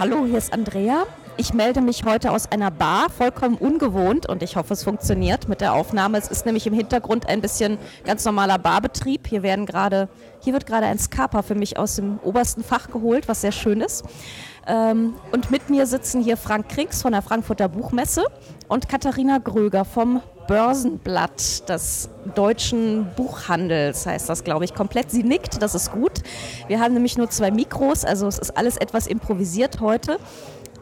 Hallo, hier ist Andrea. Ich melde mich heute aus einer Bar, vollkommen ungewohnt und ich hoffe, es funktioniert mit der Aufnahme. Es ist nämlich im Hintergrund ein bisschen ganz normaler Barbetrieb. Hier werden gerade, hier wird gerade ein Skapa für mich aus dem obersten Fach geholt, was sehr schön ist. Ähm, und mit mir sitzen hier Frank Kriegs von der Frankfurter Buchmesse und Katharina Gröger vom Börsenblatt des deutschen Buchhandels, heißt das, glaube ich, komplett. Sie nickt, das ist gut. Wir haben nämlich nur zwei Mikros, also es ist alles etwas improvisiert heute.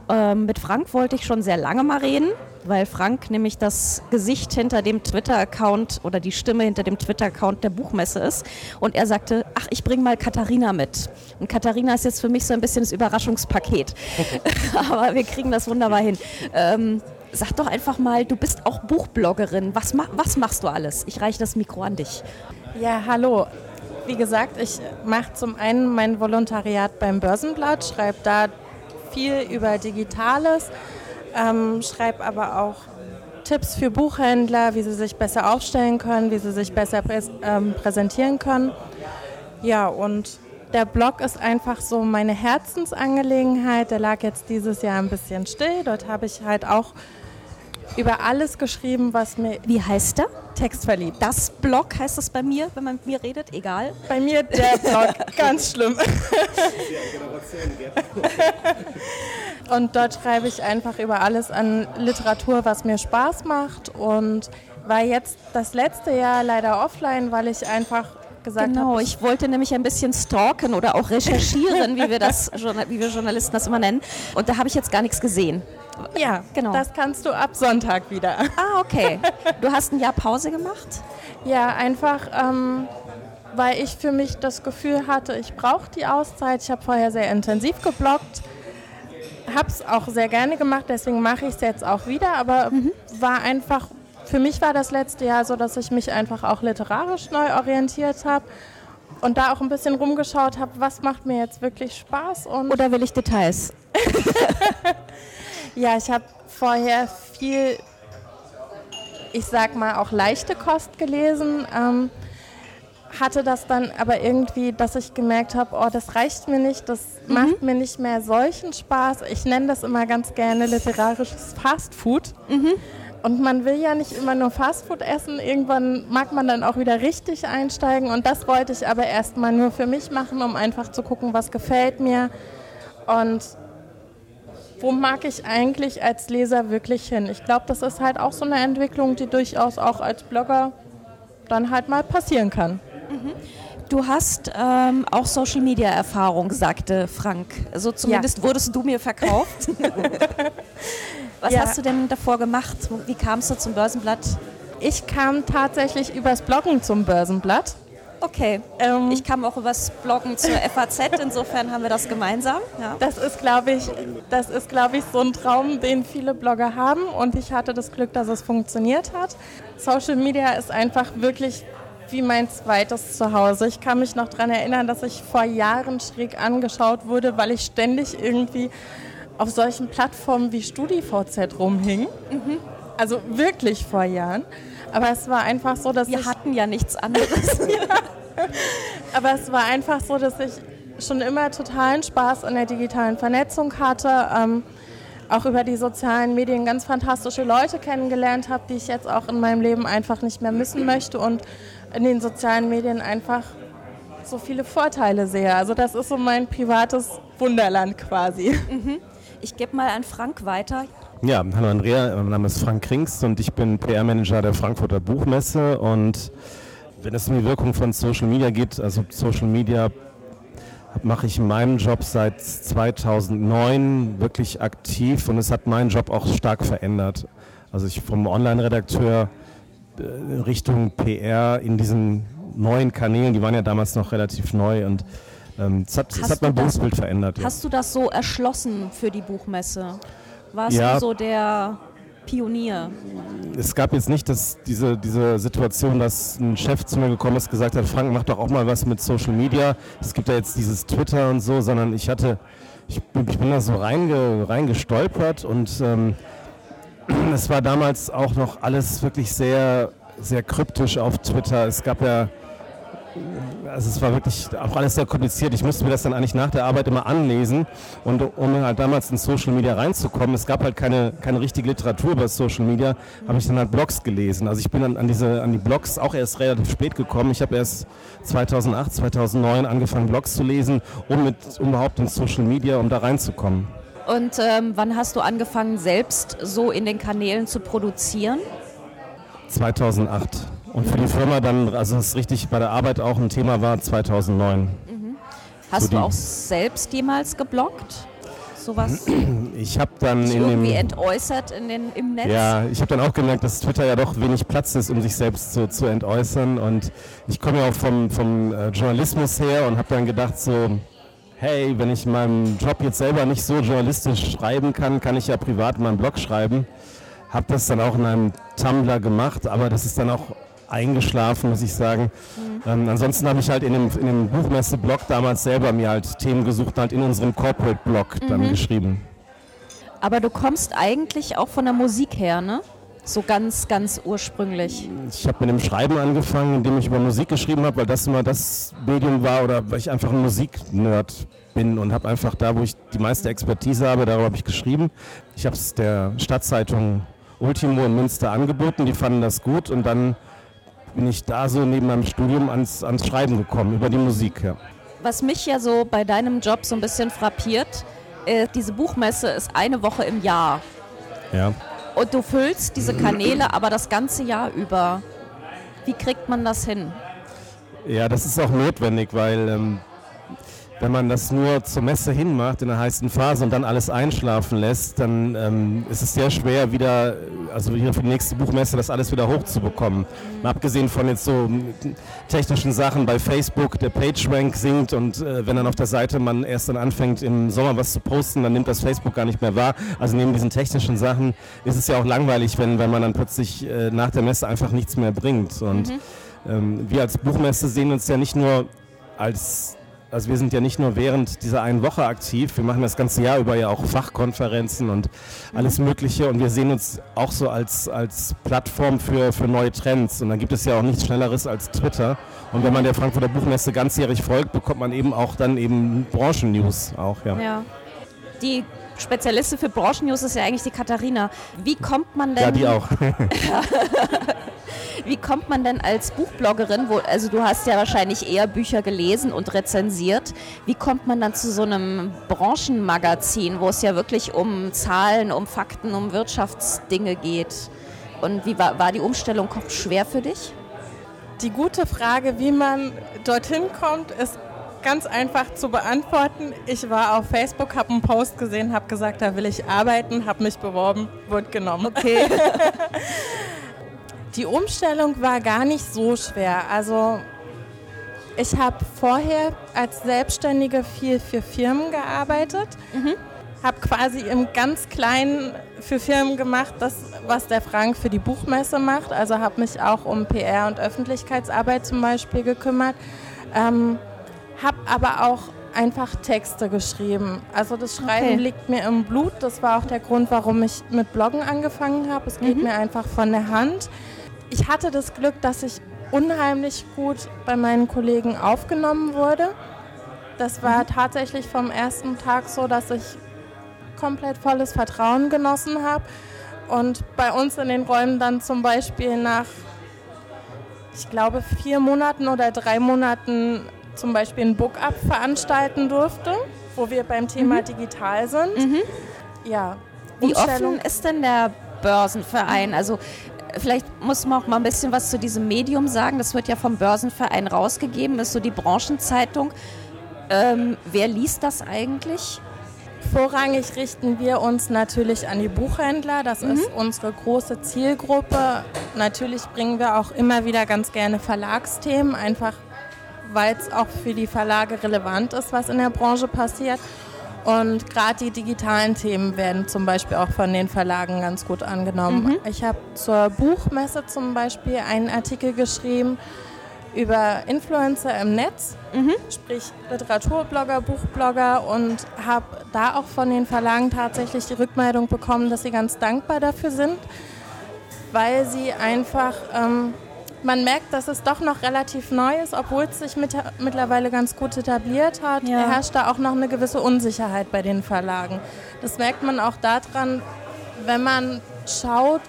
Ähm, mit Frank wollte ich schon sehr lange mal reden, weil Frank nämlich das Gesicht hinter dem Twitter-Account oder die Stimme hinter dem Twitter-Account der Buchmesse ist. Und er sagte, ach, ich bringe mal Katharina mit. Und Katharina ist jetzt für mich so ein bisschen das Überraschungspaket. Aber wir kriegen das wunderbar hin. Ähm, sag doch einfach mal, du bist auch Buchbloggerin. Was, was machst du alles? Ich reiche das Mikro an dich. Ja, hallo. Wie gesagt, ich mache zum einen mein Volontariat beim Börsenblatt, schreibe da viel über Digitales, ähm, schreibe aber auch Tipps für Buchhändler, wie sie sich besser aufstellen können, wie sie sich besser präs ähm, präsentieren können. Ja, und der Blog ist einfach so meine Herzensangelegenheit. Der lag jetzt dieses Jahr ein bisschen still. Dort habe ich halt auch über alles geschrieben, was mir. Wie heißt der? Textverliebt. Das Blog heißt es bei mir, wenn man mit mir redet, egal. Bei mir der Blog, ganz schlimm. und dort schreibe ich einfach über alles an Literatur, was mir Spaß macht und war jetzt das letzte Jahr leider offline, weil ich einfach gesagt genau, habe. ich wollte nämlich ein bisschen stalken oder auch recherchieren, wie wir das, wie wir Journalisten das immer nennen. Und da habe ich jetzt gar nichts gesehen. Ja, genau. Das kannst du ab Sonntag wieder. Ah, okay. Du hast ein Jahr Pause gemacht? Ja, einfach, ähm, weil ich für mich das Gefühl hatte, ich brauche die Auszeit. Ich habe vorher sehr intensiv gebloggt, habe es auch sehr gerne gemacht, deswegen mache ich es jetzt auch wieder, aber mhm. war einfach, für mich war das letzte Jahr so, dass ich mich einfach auch literarisch neu orientiert habe und da auch ein bisschen rumgeschaut habe, was macht mir jetzt wirklich Spaß. Und Oder will ich Details? Ja, ich habe vorher viel, ich sag mal, auch leichte Kost gelesen. Ähm, hatte das dann aber irgendwie, dass ich gemerkt habe, oh, das reicht mir nicht, das mhm. macht mir nicht mehr solchen Spaß. Ich nenne das immer ganz gerne literarisches Fastfood. Mhm. Und man will ja nicht immer nur Fastfood essen, irgendwann mag man dann auch wieder richtig einsteigen. Und das wollte ich aber erstmal nur für mich machen, um einfach zu gucken, was gefällt mir. Und wo mag ich eigentlich als Leser wirklich hin? Ich glaube, das ist halt auch so eine Entwicklung, die durchaus auch als Blogger dann halt mal passieren kann. Mhm. Du hast ähm, auch Social Media Erfahrung, sagte Frank. So zumindest ja. wurdest du mir verkauft. Was ja. hast du denn davor gemacht? Wie kamst du zum Börsenblatt? Ich kam tatsächlich übers Bloggen zum Börsenblatt. Okay. Ähm, ich kam auch übers Bloggen zur FAZ, insofern haben wir das gemeinsam. Ja. Das ist, glaube ich, das ist, glaube ich, so ein Traum, den viele Blogger haben und ich hatte das Glück, dass es funktioniert hat. Social Media ist einfach wirklich wie mein zweites Zuhause. Ich kann mich noch daran erinnern, dass ich vor Jahren schräg angeschaut wurde, weil ich ständig irgendwie auf solchen Plattformen wie StudiVZ rumhing. Mhm. Also wirklich vor Jahren. Aber es war einfach so, dass wir hatten ja nichts anderes. ja. Aber es war einfach so, dass ich schon immer totalen Spaß an der digitalen Vernetzung hatte. Ähm, auch über die sozialen Medien ganz fantastische Leute kennengelernt habe, die ich jetzt auch in meinem Leben einfach nicht mehr missen möchte und in den sozialen Medien einfach so viele Vorteile sehe. Also das ist so mein privates Wunderland quasi. Mhm. Ich gebe mal an Frank weiter. Ja, hallo Andrea, mein Name ist Frank Krings und ich bin PR-Manager der Frankfurter Buchmesse und wenn es um die Wirkung von Social Media geht, also Social Media mache ich in meinem Job seit 2009 wirklich aktiv und es hat meinen Job auch stark verändert. Also ich vom Online-Redakteur äh, Richtung PR in diesen neuen Kanälen, die waren ja damals noch relativ neu und ähm, es hat, es hat mein Berufsbild verändert. Hast ja. du das so erschlossen für die Buchmesse? Warst ja. du so der Pionier? Es gab jetzt nicht das, diese, diese Situation, dass ein Chef zu mir gekommen ist, und gesagt hat, Frank, mach doch auch mal was mit Social Media. Es gibt ja jetzt dieses Twitter und so, sondern ich hatte, ich, ich bin da so reinge, reingestolpert und ähm, es war damals auch noch alles wirklich sehr, sehr kryptisch auf Twitter. Es gab ja also es war wirklich auch alles sehr kompliziert. Ich musste mir das dann eigentlich nach der Arbeit immer anlesen und um halt damals in Social Media reinzukommen, es gab halt keine, keine richtige Literatur über Social Media, habe ich dann halt Blogs gelesen. Also ich bin dann an diese an die Blogs auch erst relativ spät gekommen. Ich habe erst 2008, 2009 angefangen Blogs zu lesen, um mit um überhaupt in Social Media, um da reinzukommen. Und ähm, wann hast du angefangen, selbst so in den Kanälen zu produzieren? 2008. Und für die Firma dann, also das richtig bei der Arbeit auch ein Thema war, 2009. Mhm. Hast so du auch selbst jemals gebloggt? Sowas? Ich habe dann in irgendwie dem, entäußert in den, im Netz? Ja, ich habe dann auch gemerkt, dass Twitter ja doch wenig Platz ist, um sich selbst zu, zu entäußern. Und ich komme ja auch vom, vom äh, Journalismus her und habe dann gedacht so, hey, wenn ich meinen Job jetzt selber nicht so journalistisch schreiben kann, kann ich ja privat meinen Blog schreiben. Habe das dann auch in einem Tumblr gemacht, aber das ist dann auch eingeschlafen, muss ich sagen. Mhm. Ähm, ansonsten habe ich halt in dem, in dem Buchmesse-Blog damals selber mir halt Themen gesucht, halt in unserem Corporate-Blog mhm. dann geschrieben. Aber du kommst eigentlich auch von der Musik her, ne? So ganz, ganz ursprünglich. Ich habe mit dem Schreiben angefangen, indem ich über Musik geschrieben habe, weil das immer das Medium war oder weil ich einfach ein Musiknerd bin und habe einfach da, wo ich die meiste Expertise habe, darüber habe ich geschrieben. Ich habe es der Stadtzeitung Ultimo in Münster angeboten, die fanden das gut und dann bin ich da so neben meinem Studium ans, ans Schreiben gekommen, über die Musik. Ja. Was mich ja so bei deinem Job so ein bisschen frappiert, äh, diese Buchmesse ist eine Woche im Jahr. Ja. Und du füllst diese Kanäle aber das ganze Jahr über. Wie kriegt man das hin? Ja, das ist auch notwendig, weil ähm, wenn man das nur zur Messe hinmacht in der heißen Phase und dann alles einschlafen lässt, dann ähm, ist es sehr schwer wieder, also hier für die nächste Buchmesse das alles wieder hochzubekommen. Mal abgesehen von jetzt so technischen Sachen bei Facebook, der PageRank sinkt und äh, wenn dann auf der Seite man erst dann anfängt im Sommer was zu posten, dann nimmt das Facebook gar nicht mehr wahr. Also neben diesen technischen Sachen ist es ja auch langweilig, wenn, wenn man dann plötzlich äh, nach der Messe einfach nichts mehr bringt. Und mhm. ähm, wir als Buchmesse sehen uns ja nicht nur als also wir sind ja nicht nur während dieser einen Woche aktiv, wir machen das ganze Jahr über ja auch Fachkonferenzen und alles Mögliche und wir sehen uns auch so als, als Plattform für, für neue Trends und dann gibt es ja auch nichts Schnelleres als Twitter und wenn man der Frankfurter Buchmesse ganzjährig folgt, bekommt man eben auch dann eben Branchennews auch, ja. ja. Die Spezialistin für Branchennews ist ja eigentlich die Katharina. Wie kommt man denn... Ja, die auch. Wie kommt man denn als Buchbloggerin, wo, also du hast ja wahrscheinlich eher Bücher gelesen und rezensiert, wie kommt man dann zu so einem Branchenmagazin, wo es ja wirklich um Zahlen, um Fakten, um Wirtschaftsdinge geht? Und wie war, war die Umstellung schwer für dich? Die gute Frage, wie man dorthin kommt, ist ganz einfach zu beantworten. Ich war auf Facebook, habe einen Post gesehen, habe gesagt, da will ich arbeiten, habe mich beworben, wurde genommen. Okay. Die Umstellung war gar nicht so schwer. Also ich habe vorher als Selbstständige viel für Firmen gearbeitet. Mhm. Habe quasi im ganz Kleinen für Firmen gemacht, das, was der Frank für die Buchmesse macht. Also habe mich auch um PR und Öffentlichkeitsarbeit zum Beispiel gekümmert. Ähm, habe aber auch einfach Texte geschrieben. Also das Schreiben okay. liegt mir im Blut. Das war auch der Grund, warum ich mit Bloggen angefangen habe. Es geht mhm. mir einfach von der Hand ich hatte das Glück, dass ich unheimlich gut bei meinen Kollegen aufgenommen wurde. Das war mhm. tatsächlich vom ersten Tag so, dass ich komplett volles Vertrauen genossen habe und bei uns in den Räumen dann zum Beispiel nach, ich glaube, vier Monaten oder drei Monaten zum Beispiel ein Book-up veranstalten durfte, wo wir beim Thema mhm. digital sind. Mhm. Ja. Wie offen ist denn der Börsenverein? Also Vielleicht muss man auch mal ein bisschen was zu diesem Medium sagen. Das wird ja vom Börsenverein rausgegeben, ist so die Branchenzeitung. Ähm, wer liest das eigentlich? Vorrangig richten wir uns natürlich an die Buchhändler. Das mhm. ist unsere große Zielgruppe. Natürlich bringen wir auch immer wieder ganz gerne Verlagsthemen, einfach weil es auch für die Verlage relevant ist, was in der Branche passiert. Und gerade die digitalen Themen werden zum Beispiel auch von den Verlagen ganz gut angenommen. Mhm. Ich habe zur Buchmesse zum Beispiel einen Artikel geschrieben über Influencer im Netz, mhm. sprich Literaturblogger, Buchblogger und habe da auch von den Verlagen tatsächlich die Rückmeldung bekommen, dass sie ganz dankbar dafür sind, weil sie einfach ähm, man merkt, dass es doch noch relativ neu ist, obwohl es sich mit, mittlerweile ganz gut etabliert hat, ja. herrscht da auch noch eine gewisse Unsicherheit bei den Verlagen. Das merkt man auch daran, wenn man schaut,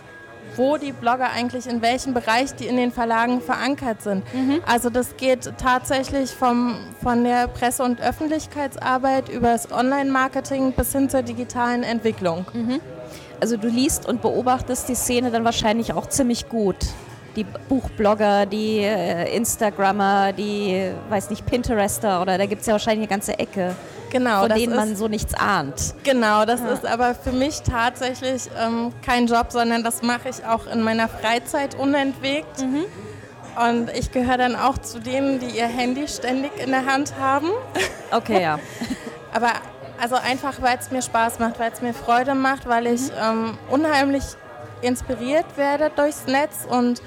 wo die Blogger eigentlich in welchem Bereich die in den Verlagen verankert sind. Mhm. Also das geht tatsächlich vom, von der Presse- und Öffentlichkeitsarbeit über das Online-Marketing bis hin zur digitalen Entwicklung. Mhm. Also du liest und beobachtest die Szene dann wahrscheinlich auch ziemlich gut die Buchblogger, die äh, Instagrammer, die, weiß nicht, Pinterester oder da gibt es ja wahrscheinlich eine ganze Ecke, genau, von denen man so nichts ahnt. Genau, das ja. ist aber für mich tatsächlich ähm, kein Job, sondern das mache ich auch in meiner Freizeit unentwegt. Mhm. Und ich gehöre dann auch zu denen, die ihr Handy ständig in der Hand haben. Okay, ja. aber also einfach, weil es mir Spaß macht, weil es mir Freude macht, weil ich mhm. ähm, unheimlich inspiriert werde durchs Netz und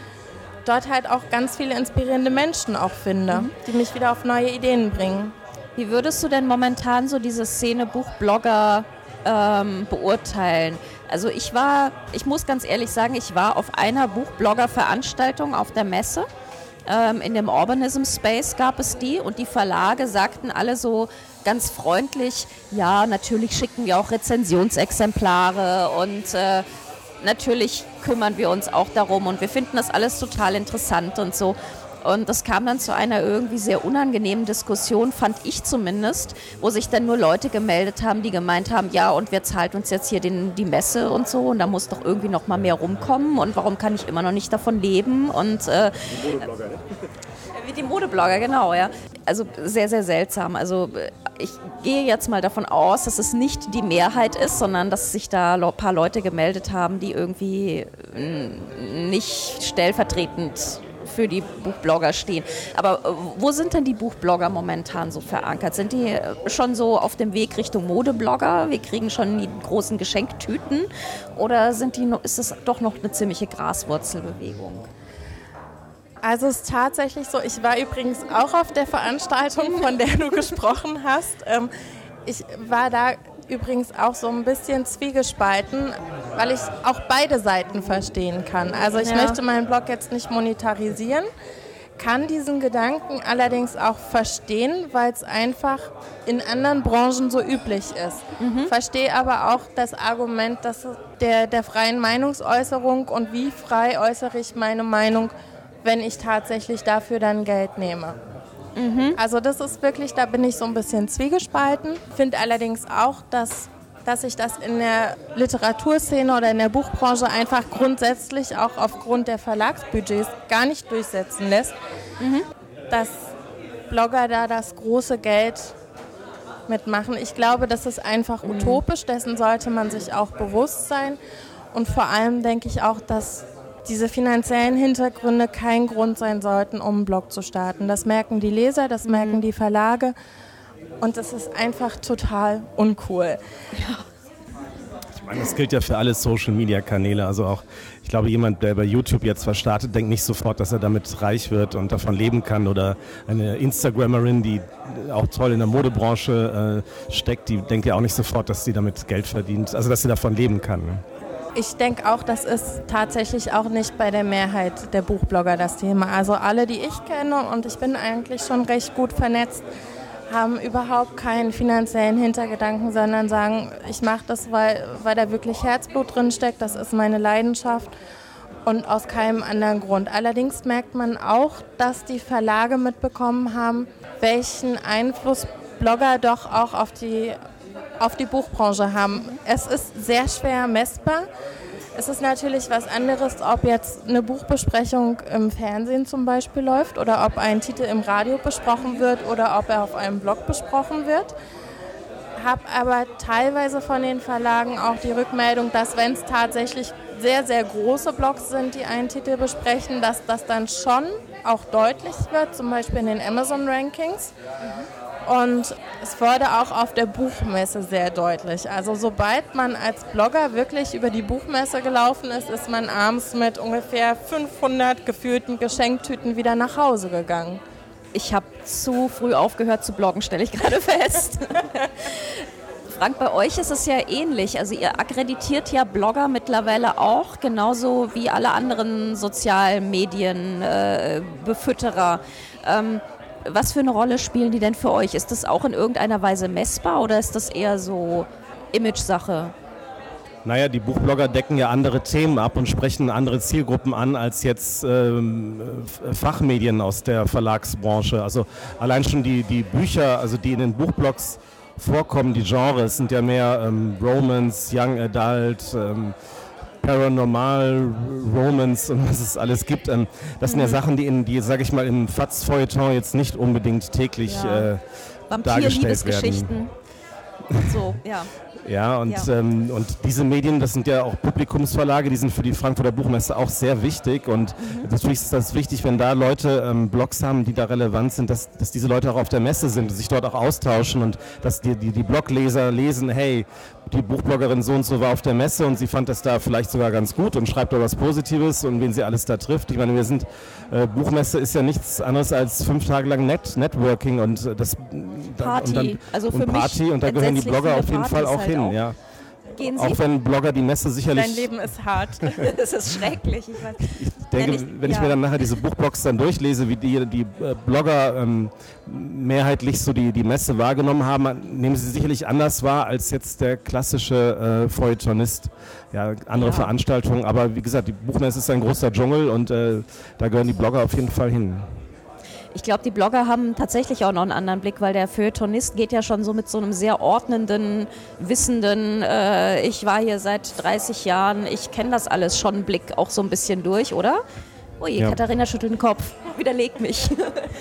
dort halt auch ganz viele inspirierende Menschen auch finde, mhm. die mich wieder auf neue Ideen bringen. Wie würdest du denn momentan so diese Szene Buchblogger ähm, beurteilen? Also ich war, ich muss ganz ehrlich sagen, ich war auf einer Buchblogger-Veranstaltung auf der Messe. Ähm, in dem Urbanism Space gab es die und die Verlage sagten alle so ganz freundlich, ja, natürlich schicken wir auch Rezensionsexemplare und äh, natürlich kümmern wir uns auch darum und wir finden das alles total interessant und so. Und das kam dann zu einer irgendwie sehr unangenehmen Diskussion, fand ich zumindest, wo sich dann nur Leute gemeldet haben, die gemeint haben, ja, und wer zahlt uns jetzt hier den, die Messe und so und da muss doch irgendwie noch mal mehr rumkommen und warum kann ich immer noch nicht davon leben und äh? Wie die Modeblogger, genau, ja. Also sehr, sehr seltsam. Also ich gehe jetzt mal davon aus, dass es nicht die Mehrheit ist, sondern dass sich da ein paar Leute gemeldet haben, die irgendwie nicht stellvertretend für die Buchblogger stehen. Aber äh, wo sind denn die Buchblogger momentan so verankert? Sind die äh, schon so auf dem Weg Richtung Modeblogger? Wir kriegen schon die großen Geschenktüten? Oder sind die, ist es doch noch eine ziemliche Graswurzelbewegung? Also es ist tatsächlich so, ich war übrigens auch auf der Veranstaltung, von der du gesprochen hast. Ähm, ich war da übrigens auch so ein bisschen zwiegespalten, weil ich auch beide Seiten verstehen kann. Also ich ja. möchte meinen Blog jetzt nicht monetarisieren, kann diesen Gedanken allerdings auch verstehen, weil es einfach in anderen Branchen so üblich ist. Mhm. Verstehe aber auch das Argument dass der, der freien Meinungsäußerung und wie frei äußere ich meine Meinung wenn ich tatsächlich dafür dann Geld nehme. Mhm. Also das ist wirklich, da bin ich so ein bisschen zwiegespalten. Finde allerdings auch, dass, dass sich das in der Literaturszene oder in der Buchbranche einfach grundsätzlich auch aufgrund der Verlagsbudgets gar nicht durchsetzen lässt, mhm. dass Blogger da das große Geld mitmachen. Ich glaube, das ist einfach mhm. utopisch, dessen sollte man sich auch bewusst sein. Und vor allem denke ich auch, dass diese finanziellen Hintergründe kein Grund sein sollten, um einen Blog zu starten. Das merken die Leser, das merken mhm. die Verlage und das ist einfach total uncool. Ja. Ich meine, das gilt ja für alle Social-Media-Kanäle. Also auch, ich glaube, jemand, der bei YouTube jetzt was startet, denkt nicht sofort, dass er damit reich wird und davon leben kann. Oder eine Instagrammerin, die auch toll in der Modebranche äh, steckt, die denkt ja auch nicht sofort, dass sie damit Geld verdient, also dass sie davon leben kann. Ne? Ich denke auch, das ist tatsächlich auch nicht bei der Mehrheit der Buchblogger das Thema. Also alle, die ich kenne, und ich bin eigentlich schon recht gut vernetzt, haben überhaupt keinen finanziellen Hintergedanken, sondern sagen, ich mache das, weil, weil da wirklich Herzblut drin steckt, das ist meine Leidenschaft und aus keinem anderen Grund. Allerdings merkt man auch, dass die Verlage mitbekommen haben, welchen Einfluss Blogger doch auch auf die auf die Buchbranche haben. Es ist sehr schwer messbar. Es ist natürlich was anderes, ob jetzt eine Buchbesprechung im Fernsehen zum Beispiel läuft oder ob ein Titel im Radio besprochen wird oder ob er auf einem Blog besprochen wird. Habe aber teilweise von den Verlagen auch die Rückmeldung, dass wenn es tatsächlich sehr, sehr große Blogs sind, die einen Titel besprechen, dass das dann schon auch deutlich wird, zum Beispiel in den Amazon Rankings. Mhm. Und es wurde auch auf der Buchmesse sehr deutlich. Also sobald man als Blogger wirklich über die Buchmesse gelaufen ist, ist man abends mit ungefähr 500 gefühlten Geschenktüten wieder nach Hause gegangen. Ich habe zu früh aufgehört zu bloggen, stelle ich gerade fest. Frank, bei euch ist es ja ähnlich. Also ihr akkreditiert ja Blogger mittlerweile auch, genauso wie alle anderen Sozialmedienbefütterer. Äh, ähm, was für eine Rolle spielen die denn für euch? Ist das auch in irgendeiner Weise messbar oder ist das eher so Image-Sache? Naja, die Buchblogger decken ja andere Themen ab und sprechen andere Zielgruppen an als jetzt ähm, Fachmedien aus der Verlagsbranche. Also allein schon die, die Bücher, also die in den Buchblogs vorkommen, die Genres sind ja mehr ähm, Romance, Young Adult, ähm, Paranormal, Romance und was es alles gibt. Ähm, das sind ja mhm. Sachen, die in die, sag ich mal, im Fatz-Feuilleton jetzt nicht unbedingt täglich ja. äh, dargestellt werden. So, ja. Ja, und, ja. Ähm, und diese Medien, das sind ja auch Publikumsverlage, die sind für die Frankfurter Buchmesse auch sehr wichtig. Und mhm. natürlich ist das wichtig, wenn da Leute ähm, Blogs haben, die da relevant sind, dass, dass diese Leute auch auf der Messe sind, sich dort auch austauschen und dass die, die, die Blogleser lesen, hey, die Buchbloggerin so und so war auf der Messe und sie fand das da vielleicht sogar ganz gut und schreibt da was Positives und wen sie alles da trifft. Ich meine, wir sind, äh, Buchmesse ist ja nichts anderes als fünf Tage lang Net Networking und äh, das Party, und dann, also für und Party und da gehören die Blogger auf jeden Fall auch halt hin, auch. ja. Gehen Sie? Auch wenn Blogger die Messe sicherlich. Dein Leben ist hart. Es ist schrecklich. Ich, weiß. ich denke, wenn ich, wenn ich mir dann nachher diese Buchbox dann durchlese, wie die, die äh, Blogger ähm, mehrheitlich so die, die Messe wahrgenommen haben, nehmen sie sicherlich anders wahr als jetzt der klassische äh, Feuilletonist. Ja, andere ja. Veranstaltungen. Aber wie gesagt, die Buchmesse ist ein großer Dschungel und äh, da gehören die Blogger auf jeden Fall hin. Ich glaube, die Blogger haben tatsächlich auch noch einen anderen Blick, weil der Feuilletonist geht ja schon so mit so einem sehr ordnenden, wissenden, äh, ich war hier seit 30 Jahren, ich kenne das alles schon Blick auch so ein bisschen durch, oder? Ui, ja. Katharina schüttelt den Kopf, widerlegt mich.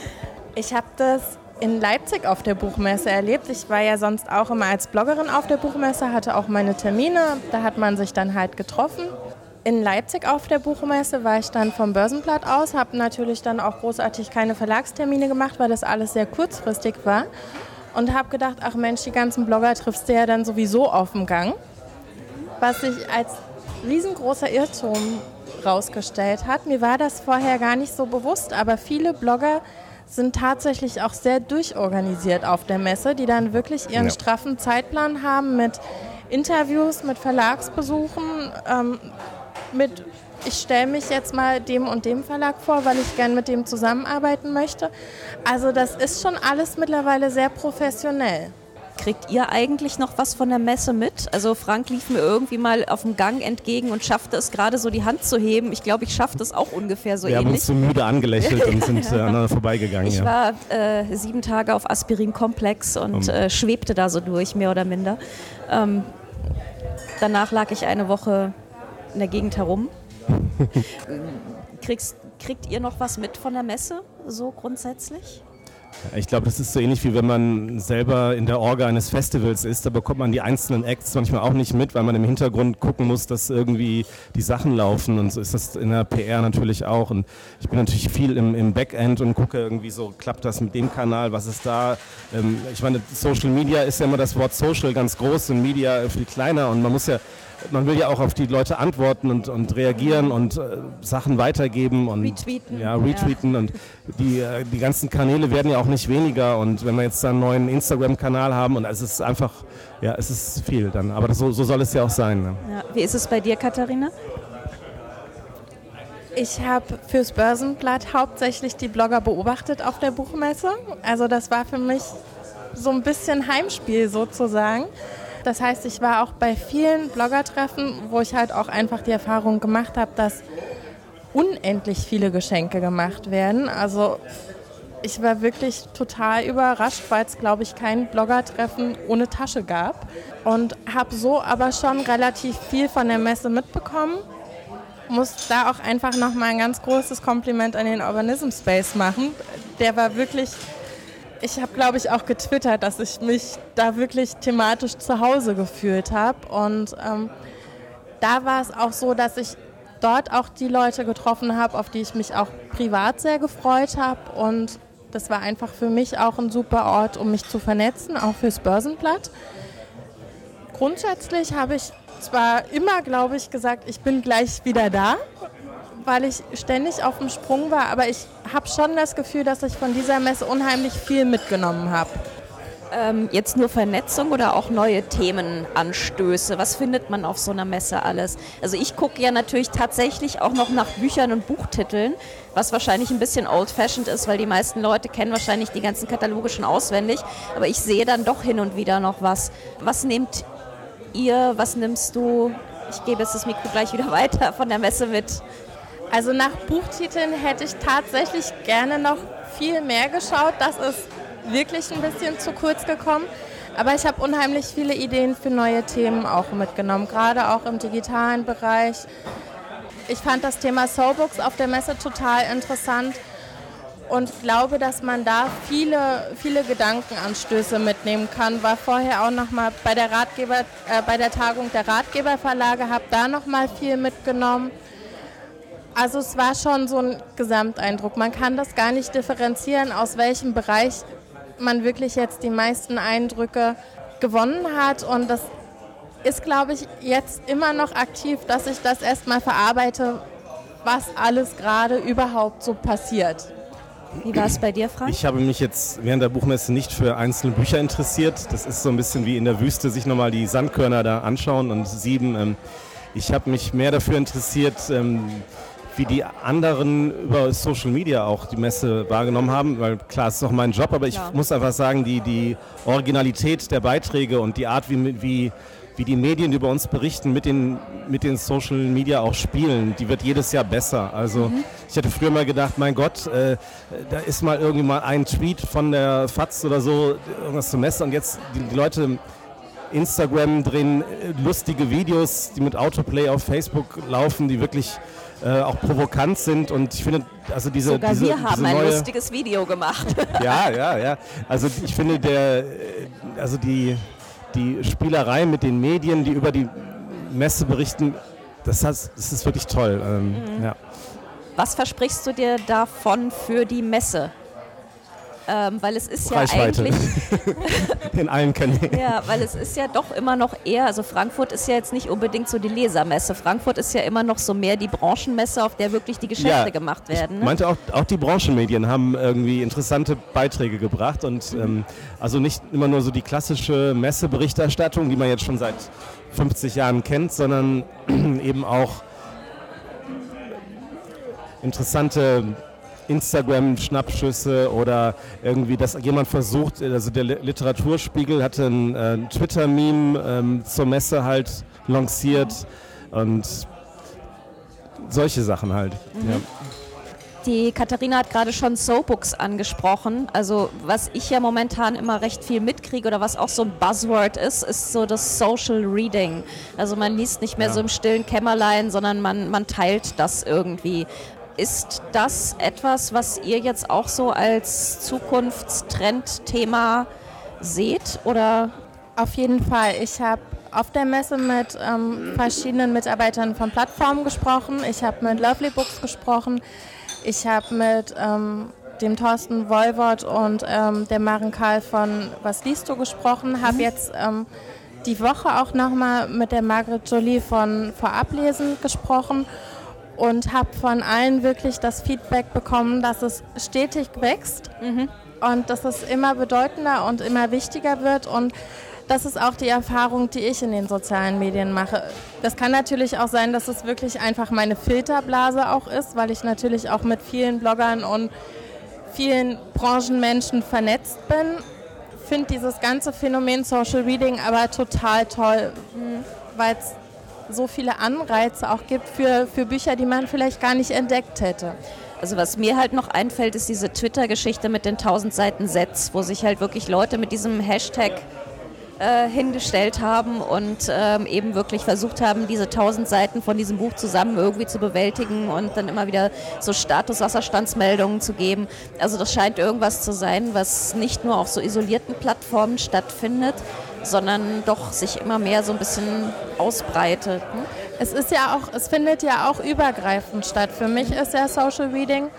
ich habe das in Leipzig auf der Buchmesse erlebt. Ich war ja sonst auch immer als Bloggerin auf der Buchmesse, hatte auch meine Termine, da hat man sich dann halt getroffen in Leipzig auf der Buchmesse war ich dann vom Börsenblatt aus, habe natürlich dann auch großartig keine Verlagstermine gemacht, weil das alles sehr kurzfristig war. Und habe gedacht, ach Mensch, die ganzen Blogger triffst du ja dann sowieso auf dem Gang. Was sich als riesengroßer Irrtum rausgestellt hat. Mir war das vorher gar nicht so bewusst, aber viele Blogger sind tatsächlich auch sehr durchorganisiert auf der Messe, die dann wirklich ihren ja. straffen Zeitplan haben mit Interviews, mit Verlagsbesuchen, ähm, mit, ich stelle mich jetzt mal dem und dem Verlag vor, weil ich gern mit dem zusammenarbeiten möchte. Also das ist schon alles mittlerweile sehr professionell. Kriegt ihr eigentlich noch was von der Messe mit? Also Frank lief mir irgendwie mal auf dem Gang entgegen und schaffte es gerade so die Hand zu heben. Ich glaube, ich schaffte es auch ungefähr so Wir ähnlich. Wir haben uns so müde angelächelt und sind äh, aneinander vorbeigegangen. Ich ja. war äh, sieben Tage auf Aspirin-Komplex und um. äh, schwebte da so durch, mehr oder minder. Ähm, danach lag ich eine Woche in der Gegend herum. Kriegst, kriegt ihr noch was mit von der Messe, so grundsätzlich? Ich glaube, das ist so ähnlich wie wenn man selber in der Orga eines Festivals ist. Da bekommt man die einzelnen Acts manchmal auch nicht mit, weil man im Hintergrund gucken muss, dass irgendwie die Sachen laufen. Und so ist das in der PR natürlich auch. Und ich bin natürlich viel im, im Backend und gucke irgendwie so, klappt das mit dem Kanal, was ist da? Ähm, ich meine, Social Media ist ja immer das Wort Social ganz groß und Media viel kleiner. Und man muss ja man will ja auch auf die Leute antworten und, und reagieren und äh, Sachen weitergeben und retweeten. Ja, retweeten ja. und die, äh, die ganzen Kanäle werden ja auch nicht weniger und wenn wir jetzt einen neuen Instagram-Kanal haben und es ist einfach, ja, es ist viel dann, aber das, so, so soll es ja auch sein. Ne? Ja. Wie ist es bei dir, Katharina? Ich habe fürs Börsenblatt hauptsächlich die Blogger beobachtet auf der Buchmesse. Also das war für mich so ein bisschen Heimspiel sozusagen. Das heißt, ich war auch bei vielen Bloggertreffen, wo ich halt auch einfach die Erfahrung gemacht habe, dass unendlich viele Geschenke gemacht werden. Also ich war wirklich total überrascht, weil es, glaube ich, kein Bloggertreffen ohne Tasche gab. Und habe so aber schon relativ viel von der Messe mitbekommen. Muss da auch einfach nochmal ein ganz großes Kompliment an den Urbanism Space machen. Der war wirklich ich habe, glaube ich, auch getwittert, dass ich mich da wirklich thematisch zu Hause gefühlt habe. Und ähm, da war es auch so, dass ich dort auch die Leute getroffen habe, auf die ich mich auch privat sehr gefreut habe. Und das war einfach für mich auch ein super Ort, um mich zu vernetzen, auch fürs Börsenblatt. Grundsätzlich habe ich zwar immer, glaube ich, gesagt, ich bin gleich wieder da weil ich ständig auf dem Sprung war, aber ich habe schon das Gefühl, dass ich von dieser Messe unheimlich viel mitgenommen habe. Ähm, jetzt nur Vernetzung oder auch neue Themenanstöße? Was findet man auf so einer Messe alles? Also ich gucke ja natürlich tatsächlich auch noch nach Büchern und Buchtiteln, was wahrscheinlich ein bisschen old-fashioned ist, weil die meisten Leute kennen wahrscheinlich die ganzen Kataloge schon auswendig. Aber ich sehe dann doch hin und wieder noch was. Was nehmt ihr, was nimmst du? Ich gebe jetzt das Mikro gleich wieder weiter von der Messe mit. Also nach Buchtiteln hätte ich tatsächlich gerne noch viel mehr geschaut. Das ist wirklich ein bisschen zu kurz gekommen. Aber ich habe unheimlich viele Ideen für neue Themen auch mitgenommen, gerade auch im digitalen Bereich. Ich fand das Thema Soulbooks auf der Messe total interessant und glaube, dass man da viele, viele Gedankenanstöße mitnehmen kann. War vorher auch noch mal bei äh, bei der Tagung der Ratgeberverlage, habe da noch mal viel mitgenommen. Also es war schon so ein Gesamteindruck. Man kann das gar nicht differenzieren, aus welchem Bereich man wirklich jetzt die meisten Eindrücke gewonnen hat. Und das ist, glaube ich, jetzt immer noch aktiv, dass ich das erstmal verarbeite, was alles gerade überhaupt so passiert. Wie war es bei dir, Frank? Ich habe mich jetzt während der Buchmesse nicht für einzelne Bücher interessiert. Das ist so ein bisschen wie in der Wüste, sich nochmal die Sandkörner da anschauen und sieben. Ähm, ich habe mich mehr dafür interessiert, ähm, wie die anderen über Social Media auch die Messe wahrgenommen haben, weil klar, es ist auch mein Job, aber ich ja. muss einfach sagen, die, die Originalität der Beiträge und die Art, wie, wie, wie die Medien über uns berichten, mit den, mit den Social Media auch spielen, die wird jedes Jahr besser. Also mhm. ich hätte früher mal gedacht, mein Gott, äh, da ist mal irgendwie mal ein Tweet von der FAZ oder so, irgendwas zur Messe und jetzt die, die Leute Instagram drehen äh, lustige Videos, die mit Autoplay auf Facebook laufen, die wirklich äh, auch provokant sind und ich finde, also diese Sogar diese, wir haben ein lustiges Video gemacht. ja, ja, ja. Also ich finde der, also die die Spielerei mit den Medien, die über die Messe berichten, das, heißt, das ist wirklich toll. Ähm, mhm. ja. Was versprichst du dir davon für die Messe? Ähm, weil es ist ja eigentlich. In allen Kanälen. Ja, weil es ist ja doch immer noch eher, also Frankfurt ist ja jetzt nicht unbedingt so die Lesermesse. Frankfurt ist ja immer noch so mehr die Branchenmesse, auf der wirklich die Geschäfte ja, gemacht werden. Ich ne? meinte auch, auch die Branchenmedien haben irgendwie interessante Beiträge gebracht und mhm. ähm, also nicht immer nur so die klassische Messeberichterstattung, die man jetzt schon seit 50 Jahren kennt, sondern eben auch interessante Instagram-Schnappschüsse oder irgendwie, dass jemand versucht, also der Literaturspiegel hatte ein äh, Twitter-Meme ähm, zur Messe halt lanciert und solche Sachen halt. Mhm. Ja. Die Katharina hat gerade schon Soapbooks angesprochen. Also was ich ja momentan immer recht viel mitkriege oder was auch so ein Buzzword ist, ist so das Social Reading. Also man liest nicht mehr ja. so im stillen Kämmerlein, sondern man, man teilt das irgendwie. Ist das etwas, was ihr jetzt auch so als Zukunftstrendthema seht oder? Auf jeden Fall. Ich habe auf der Messe mit ähm, verschiedenen Mitarbeitern von Plattformen gesprochen. Ich habe mit Lovely Books gesprochen. Ich habe mit ähm, dem Thorsten Wolwort und ähm, der Maren Karl von Was liest du gesprochen. Habe mhm. jetzt ähm, die Woche auch nochmal mit der Margret Jolie von Vorablesen gesprochen und habe von allen wirklich das Feedback bekommen, dass es stetig wächst mhm. und dass es immer bedeutender und immer wichtiger wird und das ist auch die Erfahrung, die ich in den sozialen Medien mache. Das kann natürlich auch sein, dass es wirklich einfach meine Filterblase auch ist, weil ich natürlich auch mit vielen Bloggern und vielen Branchenmenschen vernetzt bin. Finde dieses ganze Phänomen Social Reading aber total toll, mhm. weil es so viele Anreize auch gibt für, für Bücher, die man vielleicht gar nicht entdeckt hätte. Also was mir halt noch einfällt, ist diese Twitter-Geschichte mit den 1000 Seiten Sets, wo sich halt wirklich Leute mit diesem Hashtag äh, hingestellt haben und ähm, eben wirklich versucht haben, diese 1000 Seiten von diesem Buch zusammen irgendwie zu bewältigen und dann immer wieder so Status-Wasserstandsmeldungen zu geben. Also das scheint irgendwas zu sein, was nicht nur auf so isolierten Plattformen stattfindet, sondern doch sich immer mehr so ein bisschen ausbreitet. Ne? Es ist ja auch, es findet ja auch übergreifend statt. Für mich ist ja Social Reading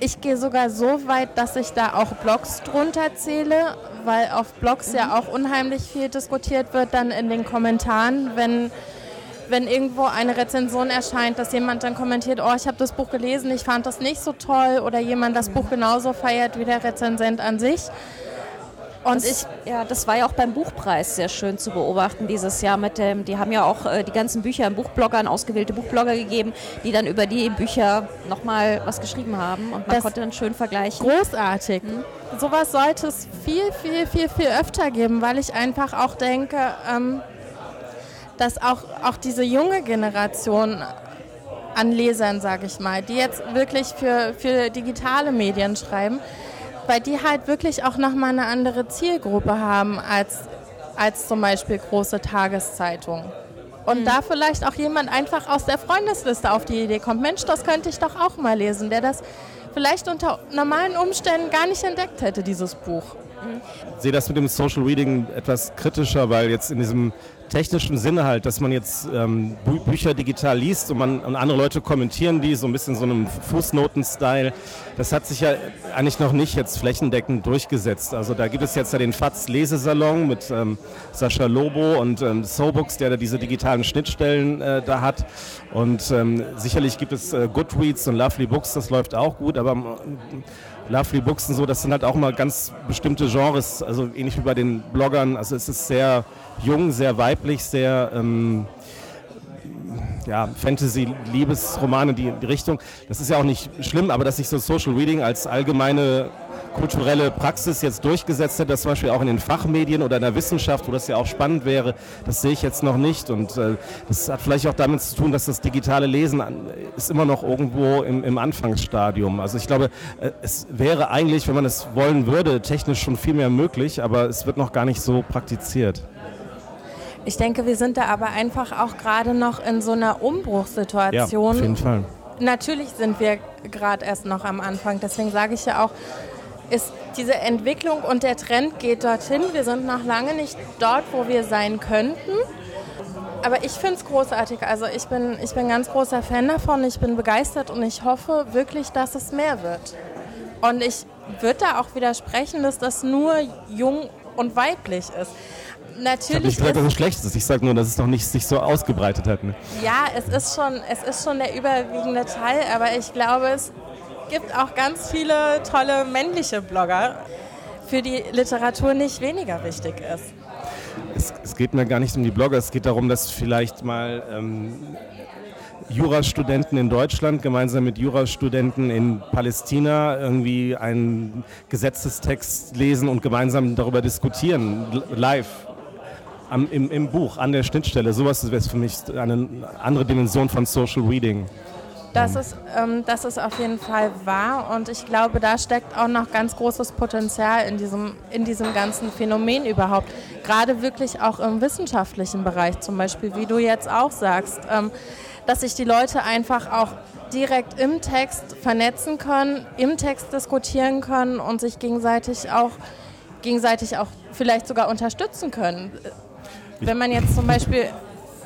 ich gehe sogar so weit, dass ich da auch Blogs drunter zähle, weil auf Blogs ja auch unheimlich viel diskutiert wird, dann in den Kommentaren, wenn, wenn irgendwo eine Rezension erscheint, dass jemand dann kommentiert, oh, ich habe das Buch gelesen, ich fand das nicht so toll oder jemand das Buch genauso feiert wie der Rezensent an sich. Und das, ich, ja, das war ja auch beim Buchpreis sehr schön zu beobachten dieses Jahr mit dem, die haben ja auch äh, die ganzen Bücher an Buchbloggern, ausgewählte Buchblogger gegeben, die dann über die Bücher nochmal was geschrieben haben und man das konnte dann schön vergleichen. Großartig. Mhm. Sowas sollte es viel, viel, viel, viel öfter geben, weil ich einfach auch denke, ähm, dass auch, auch diese junge Generation an Lesern, sage ich mal, die jetzt wirklich für, für digitale Medien schreiben, weil die halt wirklich auch nochmal eine andere Zielgruppe haben als, als zum Beispiel große Tageszeitungen. Und mhm. da vielleicht auch jemand einfach aus der Freundesliste auf die Idee kommt, Mensch, das könnte ich doch auch mal lesen, der das vielleicht unter normalen Umständen gar nicht entdeckt hätte, dieses Buch. Ich sehe das mit dem Social Reading etwas kritischer, weil jetzt in diesem technischen Sinne halt, dass man jetzt ähm, Bü Bücher digital liest und, man, und andere Leute kommentieren die, so ein bisschen so einem Fußnoten-Style. Das hat sich ja eigentlich noch nicht jetzt flächendeckend durchgesetzt. Also da gibt es jetzt ja den FATS Lesesalon mit ähm, Sascha Lobo und ähm, Sobooks, der da diese digitalen Schnittstellen äh, da hat. Und ähm, sicherlich gibt es äh, Goodreads und Lovely Books, das läuft auch gut, aber Lovely Books und so, das sind halt auch mal ganz bestimmte Genres, also ähnlich wie bei den Bloggern. Also es ist sehr jung, sehr weiblich, sehr ähm, ja, Fantasy-Liebesromane, die, die Richtung. Das ist ja auch nicht schlimm, aber dass sich so Social Reading als allgemeine kulturelle Praxis jetzt durchgesetzt hat, das zum Beispiel auch in den Fachmedien oder in der Wissenschaft, wo das ja auch spannend wäre, das sehe ich jetzt noch nicht. Und äh, das hat vielleicht auch damit zu tun, dass das digitale Lesen ist immer noch irgendwo im, im Anfangsstadium. Also ich glaube, äh, es wäre eigentlich, wenn man es wollen würde, technisch schon viel mehr möglich, aber es wird noch gar nicht so praktiziert. Ich denke, wir sind da aber einfach auch gerade noch in so einer Umbruchssituation. Ja, auf jeden Fall. Natürlich sind wir gerade erst noch am Anfang. Deswegen sage ich ja auch, ist diese Entwicklung und der Trend geht dorthin. Wir sind noch lange nicht dort, wo wir sein könnten. Aber ich finde es großartig. Also ich bin, ich bin ganz großer Fan davon. Ich bin begeistert und ich hoffe wirklich, dass es mehr wird. Und ich würde da auch widersprechen, dass das nur jung und weiblich ist. Natürlich. Ich habe nicht gesagt, dass es schlecht ist. Ich sage nur, dass es noch nicht sich so ausgebreitet hat. Ne? Ja, es ist, schon, es ist schon der überwiegende Teil, aber ich glaube, es gibt auch ganz viele tolle männliche Blogger, für die Literatur nicht weniger wichtig ist. Es, es geht mir gar nicht um die Blogger, es geht darum, dass vielleicht mal ähm, Jurastudenten in Deutschland gemeinsam mit Jurastudenten in Palästina irgendwie einen Gesetzestext lesen und gemeinsam darüber diskutieren, live. Am, im, Im Buch, an der Schnittstelle. Sowas wäre für mich eine andere Dimension von Social Reading. Das ist, ähm, das ist auf jeden Fall wahr und ich glaube, da steckt auch noch ganz großes Potenzial in diesem, in diesem ganzen Phänomen überhaupt. Gerade wirklich auch im wissenschaftlichen Bereich zum Beispiel, wie du jetzt auch sagst, ähm, dass sich die Leute einfach auch direkt im Text vernetzen können, im Text diskutieren können und sich gegenseitig auch, gegenseitig auch vielleicht sogar unterstützen können. Wenn man jetzt zum Beispiel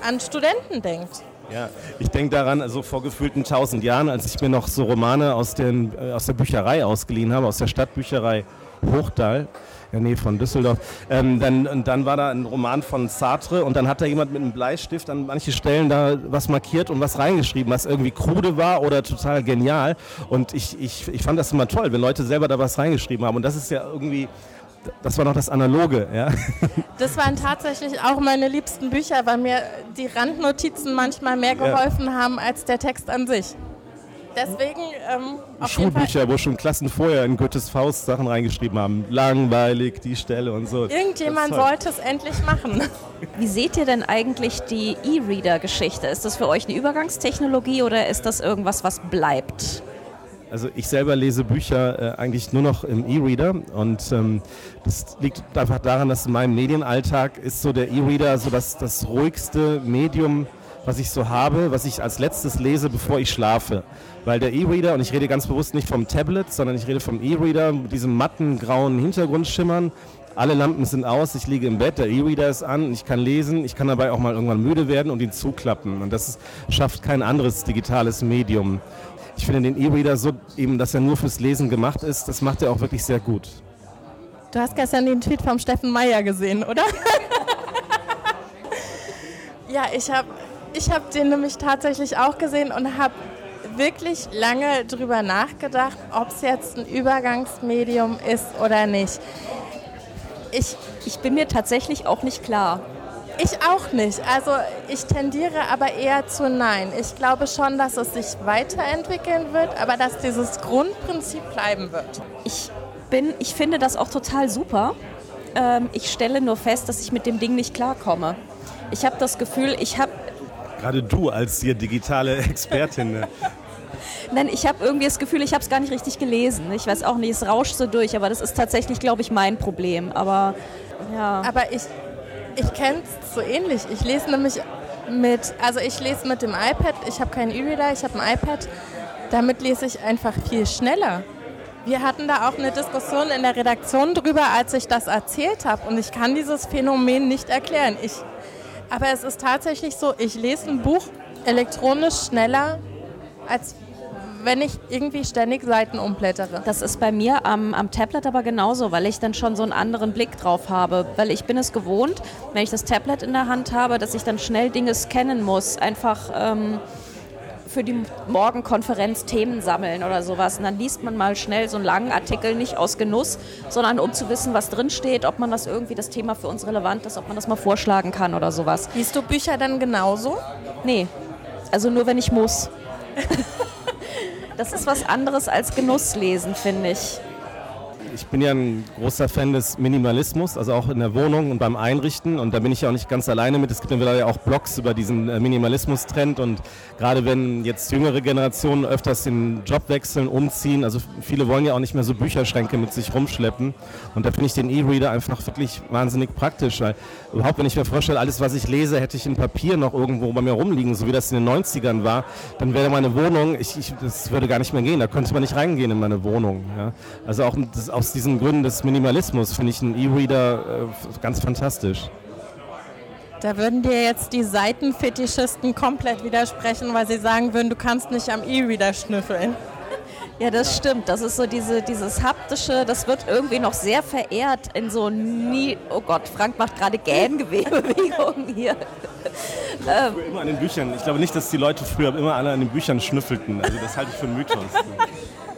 an Studenten denkt. Ja, ich denke daran, also vor gefühlten tausend Jahren, als ich mir noch so Romane aus, den, äh, aus der Bücherei ausgeliehen habe, aus der Stadtbücherei Hochdal, in der Nähe von Düsseldorf. Ähm, dann, dann war da ein Roman von Sartre und dann hat da jemand mit einem Bleistift an manche Stellen da was markiert und was reingeschrieben, was irgendwie krude war oder total genial. Und ich, ich, ich fand das immer toll, wenn Leute selber da was reingeschrieben haben. Und das ist ja irgendwie das war noch das Analoge, ja. Das waren tatsächlich auch meine liebsten Bücher, weil mir die Randnotizen manchmal mehr geholfen ja. haben als der Text an sich. Deswegen ähm, Schulbücher, wo schon Klassen vorher in Goethes Faust Sachen reingeschrieben haben. Langweilig, die Stelle und so. Irgendjemand sollte es endlich machen. Wie seht ihr denn eigentlich die E-Reader-Geschichte? Ist das für euch eine Übergangstechnologie oder ist das irgendwas, was bleibt? Also ich selber lese Bücher äh, eigentlich nur noch im E-Reader und ähm, das liegt einfach daran, dass in meinem Medienalltag ist so der E-Reader so das, das ruhigste Medium, was ich so habe, was ich als letztes lese, bevor ich schlafe. Weil der E-Reader, und ich rede ganz bewusst nicht vom Tablet, sondern ich rede vom E-Reader mit diesem matten grauen Hintergrundschimmern, alle Lampen sind aus, ich liege im Bett, der E-Reader ist an, ich kann lesen, ich kann dabei auch mal irgendwann müde werden und ihn zuklappen. Und das schafft kein anderes digitales Medium ich finde den E-Reader so, eben, dass er nur fürs Lesen gemacht ist, das macht er auch wirklich sehr gut. Du hast gestern den Tweet vom Steffen Meyer gesehen, oder? ja, ich habe ich hab den nämlich tatsächlich auch gesehen und habe wirklich lange drüber nachgedacht, ob es jetzt ein Übergangsmedium ist oder nicht. Ich, ich bin mir tatsächlich auch nicht klar. Ich auch nicht. Also ich tendiere aber eher zu Nein. Ich glaube schon, dass es sich weiterentwickeln wird, aber dass dieses Grundprinzip bleiben wird. Ich bin, ich finde das auch total super. Ähm, ich stelle nur fest, dass ich mit dem Ding nicht klarkomme. Ich habe das Gefühl, ich habe Gerade du als hier digitale Expertin. Ne? Nein, ich habe irgendwie das Gefühl, ich habe es gar nicht richtig gelesen. Ich weiß auch nicht, es rauscht so durch, aber das ist tatsächlich, glaube ich, mein Problem. Aber ja. Aber ich, ich kenne es so ähnlich. Ich lese nämlich mit, also ich lese mit dem iPad, ich habe keinen E-Reader, ich habe ein iPad. Damit lese ich einfach viel schneller. Wir hatten da auch eine Diskussion in der Redaktion drüber, als ich das erzählt habe. Und ich kann dieses Phänomen nicht erklären. Ich aber es ist tatsächlich so, ich lese ein Buch elektronisch schneller, als wenn ich irgendwie ständig Seiten umblättere. Das ist bei mir am, am Tablet aber genauso, weil ich dann schon so einen anderen Blick drauf habe. Weil ich bin es gewohnt, wenn ich das Tablet in der Hand habe, dass ich dann schnell Dinge scannen muss. Einfach... Ähm, für die Morgenkonferenz Themen sammeln oder sowas. Und dann liest man mal schnell so einen langen Artikel, nicht aus Genuss, sondern um zu wissen, was drin steht, ob man das irgendwie das Thema für uns relevant ist, ob man das mal vorschlagen kann oder sowas. Liest du Bücher dann genauso? Nee, also nur wenn ich muss. das ist was anderes als Genusslesen, finde ich ich bin ja ein großer Fan des Minimalismus, also auch in der Wohnung und beim Einrichten. Und da bin ich ja auch nicht ganz alleine mit. Es gibt ja auch Blogs über diesen äh, Minimalismus-Trend. Und gerade wenn jetzt jüngere Generationen öfters den Job wechseln, umziehen, also viele wollen ja auch nicht mehr so Bücherschränke mit sich rumschleppen. Und da finde ich den E-Reader einfach wirklich wahnsinnig praktisch. Weil überhaupt, wenn ich mir vorstelle, alles, was ich lese, hätte ich in Papier noch irgendwo bei mir rumliegen, so wie das in den 90ern war, dann wäre meine Wohnung, ich, ich, das würde gar nicht mehr gehen. Da könnte man nicht reingehen in meine Wohnung. Ja. Also auch das, auch aus diesen Gründen des Minimalismus finde ich einen E-Reader äh, ganz fantastisch. Da würden dir jetzt die Seitenfetischisten komplett widersprechen, weil sie sagen würden, du kannst nicht am E-Reader schnüffeln. Ja, das stimmt. Das ist so diese, dieses haptische, das wird irgendwie noch sehr verehrt in so nie. Oh Gott, Frank macht gerade Gähnbewegungen hier. Ähm. Immer an den Büchern. Ich glaube nicht, dass die Leute früher immer alle an den Büchern schnüffelten. Also das halte ich für Mythos.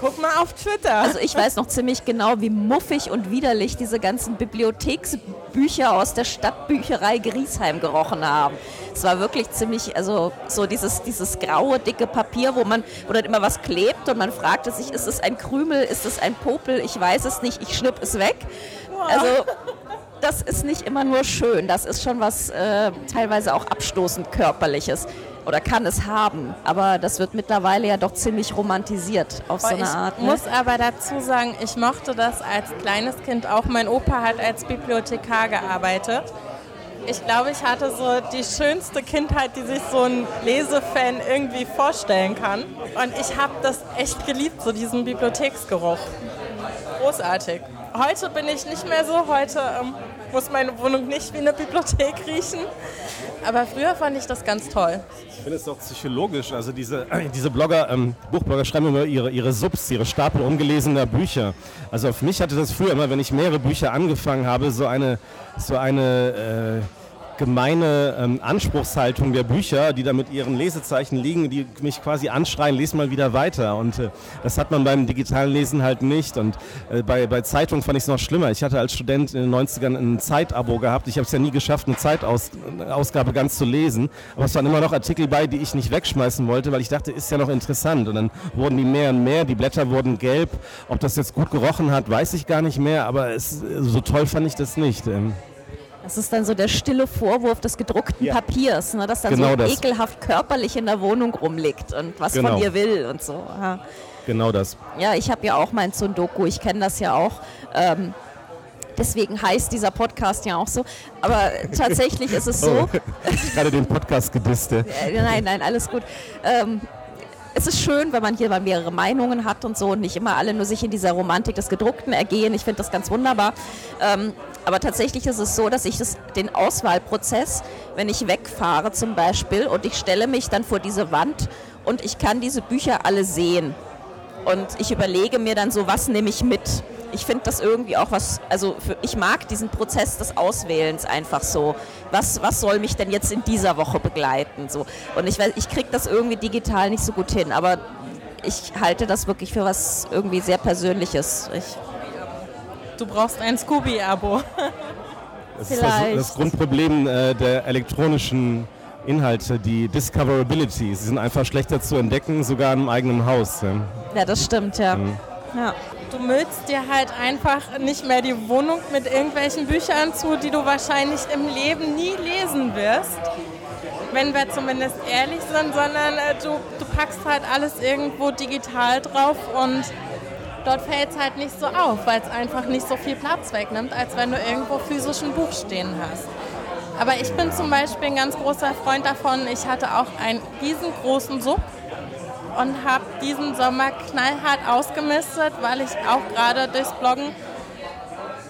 Guck mal auf Twitter. Also ich weiß noch ziemlich genau, wie muffig und widerlich diese ganzen Bibliotheksbücher aus der Stadtbücherei Griesheim gerochen haben. Es war wirklich ziemlich, also so dieses, dieses graue, dicke Papier, wo man, wo dann immer was klebt und man fragte sich, ist es ein Krümel, ist es ein Popel, ich weiß es nicht, ich schnipp es weg. Also das ist nicht immer nur schön, das ist schon was äh, teilweise auch abstoßend körperliches oder kann es haben. Aber das wird mittlerweile ja doch ziemlich romantisiert auf so eine Art. Ich ne? muss aber dazu sagen, ich mochte das als kleines Kind auch. Mein Opa hat als Bibliothekar gearbeitet. Ich glaube, ich hatte so die schönste Kindheit, die sich so ein Lesefan irgendwie vorstellen kann. Und ich habe das echt geliebt, so diesen Bibliotheksgeruch. Großartig. Heute bin ich nicht mehr so. Heute ähm, muss meine Wohnung nicht wie eine Bibliothek riechen. Aber früher fand ich das ganz toll. Ich finde es doch psychologisch. Also diese, diese Blogger, ähm, Buchblogger schreiben immer ihre, ihre Subs, ihre Stapel ungelesener Bücher. Also auf mich hatte das früher immer, wenn ich mehrere Bücher angefangen habe, so eine, so eine äh, gemeine ähm, Anspruchshaltung der Bücher, die da mit ihren Lesezeichen liegen, die mich quasi anschreien, lese mal wieder weiter. Und äh, das hat man beim digitalen Lesen halt nicht. Und äh, bei, bei Zeitungen fand ich es noch schlimmer. Ich hatte als Student in den 90ern ein Zeitabo gehabt. Ich habe es ja nie geschafft, eine Zeitausgabe ganz zu lesen. Aber es waren immer noch Artikel bei, die ich nicht wegschmeißen wollte, weil ich dachte, ist ja noch interessant. Und dann wurden die mehr und mehr, die Blätter wurden gelb. Ob das jetzt gut gerochen hat, weiß ich gar nicht mehr. Aber es, so toll fand ich das nicht. Ähm. Das ist dann so der stille Vorwurf des gedruckten ja. Papiers, ne, das dann genau so das. ekelhaft körperlich in der Wohnung rumliegt und was genau. von ihr will und so. Ja. Genau das. Ja, ich habe ja auch mein Sundoku, ich kenne das ja auch. Ähm, deswegen heißt dieser Podcast ja auch so. Aber tatsächlich ist es so. Oh, gerade den Podcast gedisste. nein, nein, alles gut. Ähm, es ist schön, wenn man hier mal mehrere Meinungen hat und so und nicht immer alle nur sich in dieser Romantik des Gedruckten ergehen. Ich finde das ganz wunderbar. Ähm, aber tatsächlich ist es so, dass ich das, den Auswahlprozess, wenn ich wegfahre zum Beispiel und ich stelle mich dann vor diese Wand und ich kann diese Bücher alle sehen. Und ich überlege mir dann so, was nehme ich mit? ich finde das irgendwie auch was, also für, ich mag diesen Prozess des Auswählens einfach so. Was, was soll mich denn jetzt in dieser Woche begleiten? So. Und ich weiß, ich kriege das irgendwie digital nicht so gut hin, aber ich halte das wirklich für was irgendwie sehr Persönliches. Ich du brauchst ein Scooby-Abo. Das ist das, das Grundproblem äh, der elektronischen Inhalte, die Discoverability. Sie sind einfach schlechter zu entdecken, sogar im eigenen Haus. Ja, ja das stimmt, ja. Mhm. ja. Du müllst dir halt einfach nicht mehr die Wohnung mit irgendwelchen Büchern zu, die du wahrscheinlich im Leben nie lesen wirst. Wenn wir zumindest ehrlich sind, sondern äh, du, du packst halt alles irgendwo digital drauf und dort fällt es halt nicht so auf, weil es einfach nicht so viel Platz wegnimmt, als wenn du irgendwo physisch ein Buch stehen hast. Aber ich bin zum Beispiel ein ganz großer Freund davon. Ich hatte auch einen riesengroßen Sub und habe diesen Sommer knallhart ausgemistet, weil ich auch gerade durchs Bloggen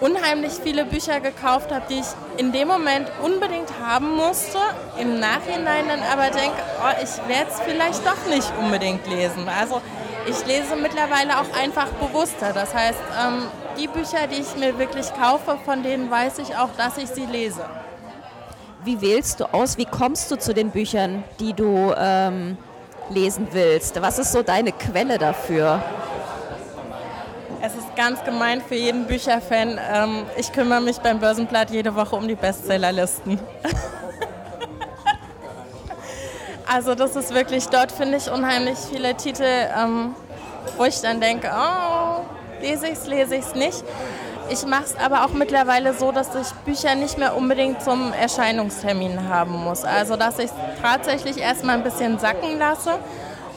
unheimlich viele Bücher gekauft habe, die ich in dem Moment unbedingt haben musste, im Nachhinein dann aber denke, oh, ich werde es vielleicht doch nicht unbedingt lesen. Also ich lese mittlerweile auch einfach bewusster. Das heißt, ähm, die Bücher, die ich mir wirklich kaufe, von denen weiß ich auch, dass ich sie lese. Wie wählst du aus? Wie kommst du zu den Büchern, die du ähm, lesen willst? Was ist so deine Quelle dafür? Es ist ganz gemein für jeden Bücherfan. Ähm, ich kümmere mich beim Börsenblatt jede Woche um die Bestsellerlisten. also das ist wirklich, dort finde ich unheimlich viele Titel, ähm, wo ich dann denke, oh, lese ich es, lese ich es nicht. Ich mache es aber auch mittlerweile so, dass ich Bücher nicht mehr unbedingt zum Erscheinungstermin haben muss. Also dass ich es tatsächlich erstmal ein bisschen sacken lasse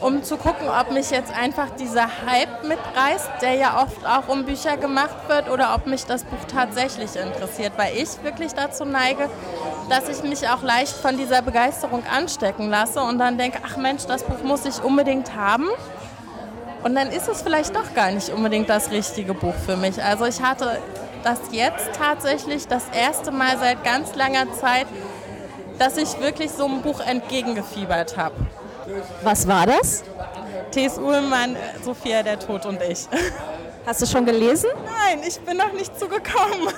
um zu gucken, ob mich jetzt einfach dieser Hype mitreißt, der ja oft auch um Bücher gemacht wird, oder ob mich das Buch tatsächlich interessiert, weil ich wirklich dazu neige, dass ich mich auch leicht von dieser Begeisterung anstecken lasse und dann denke, ach Mensch, das Buch muss ich unbedingt haben. Und dann ist es vielleicht doch gar nicht unbedingt das richtige Buch für mich. Also ich hatte das jetzt tatsächlich das erste Mal seit ganz langer Zeit, dass ich wirklich so einem Buch entgegengefiebert habe. Was war das? T.S. Ullmann, Sophia, der Tod und ich. Hast du schon gelesen? Nein, ich bin noch nicht zugekommen.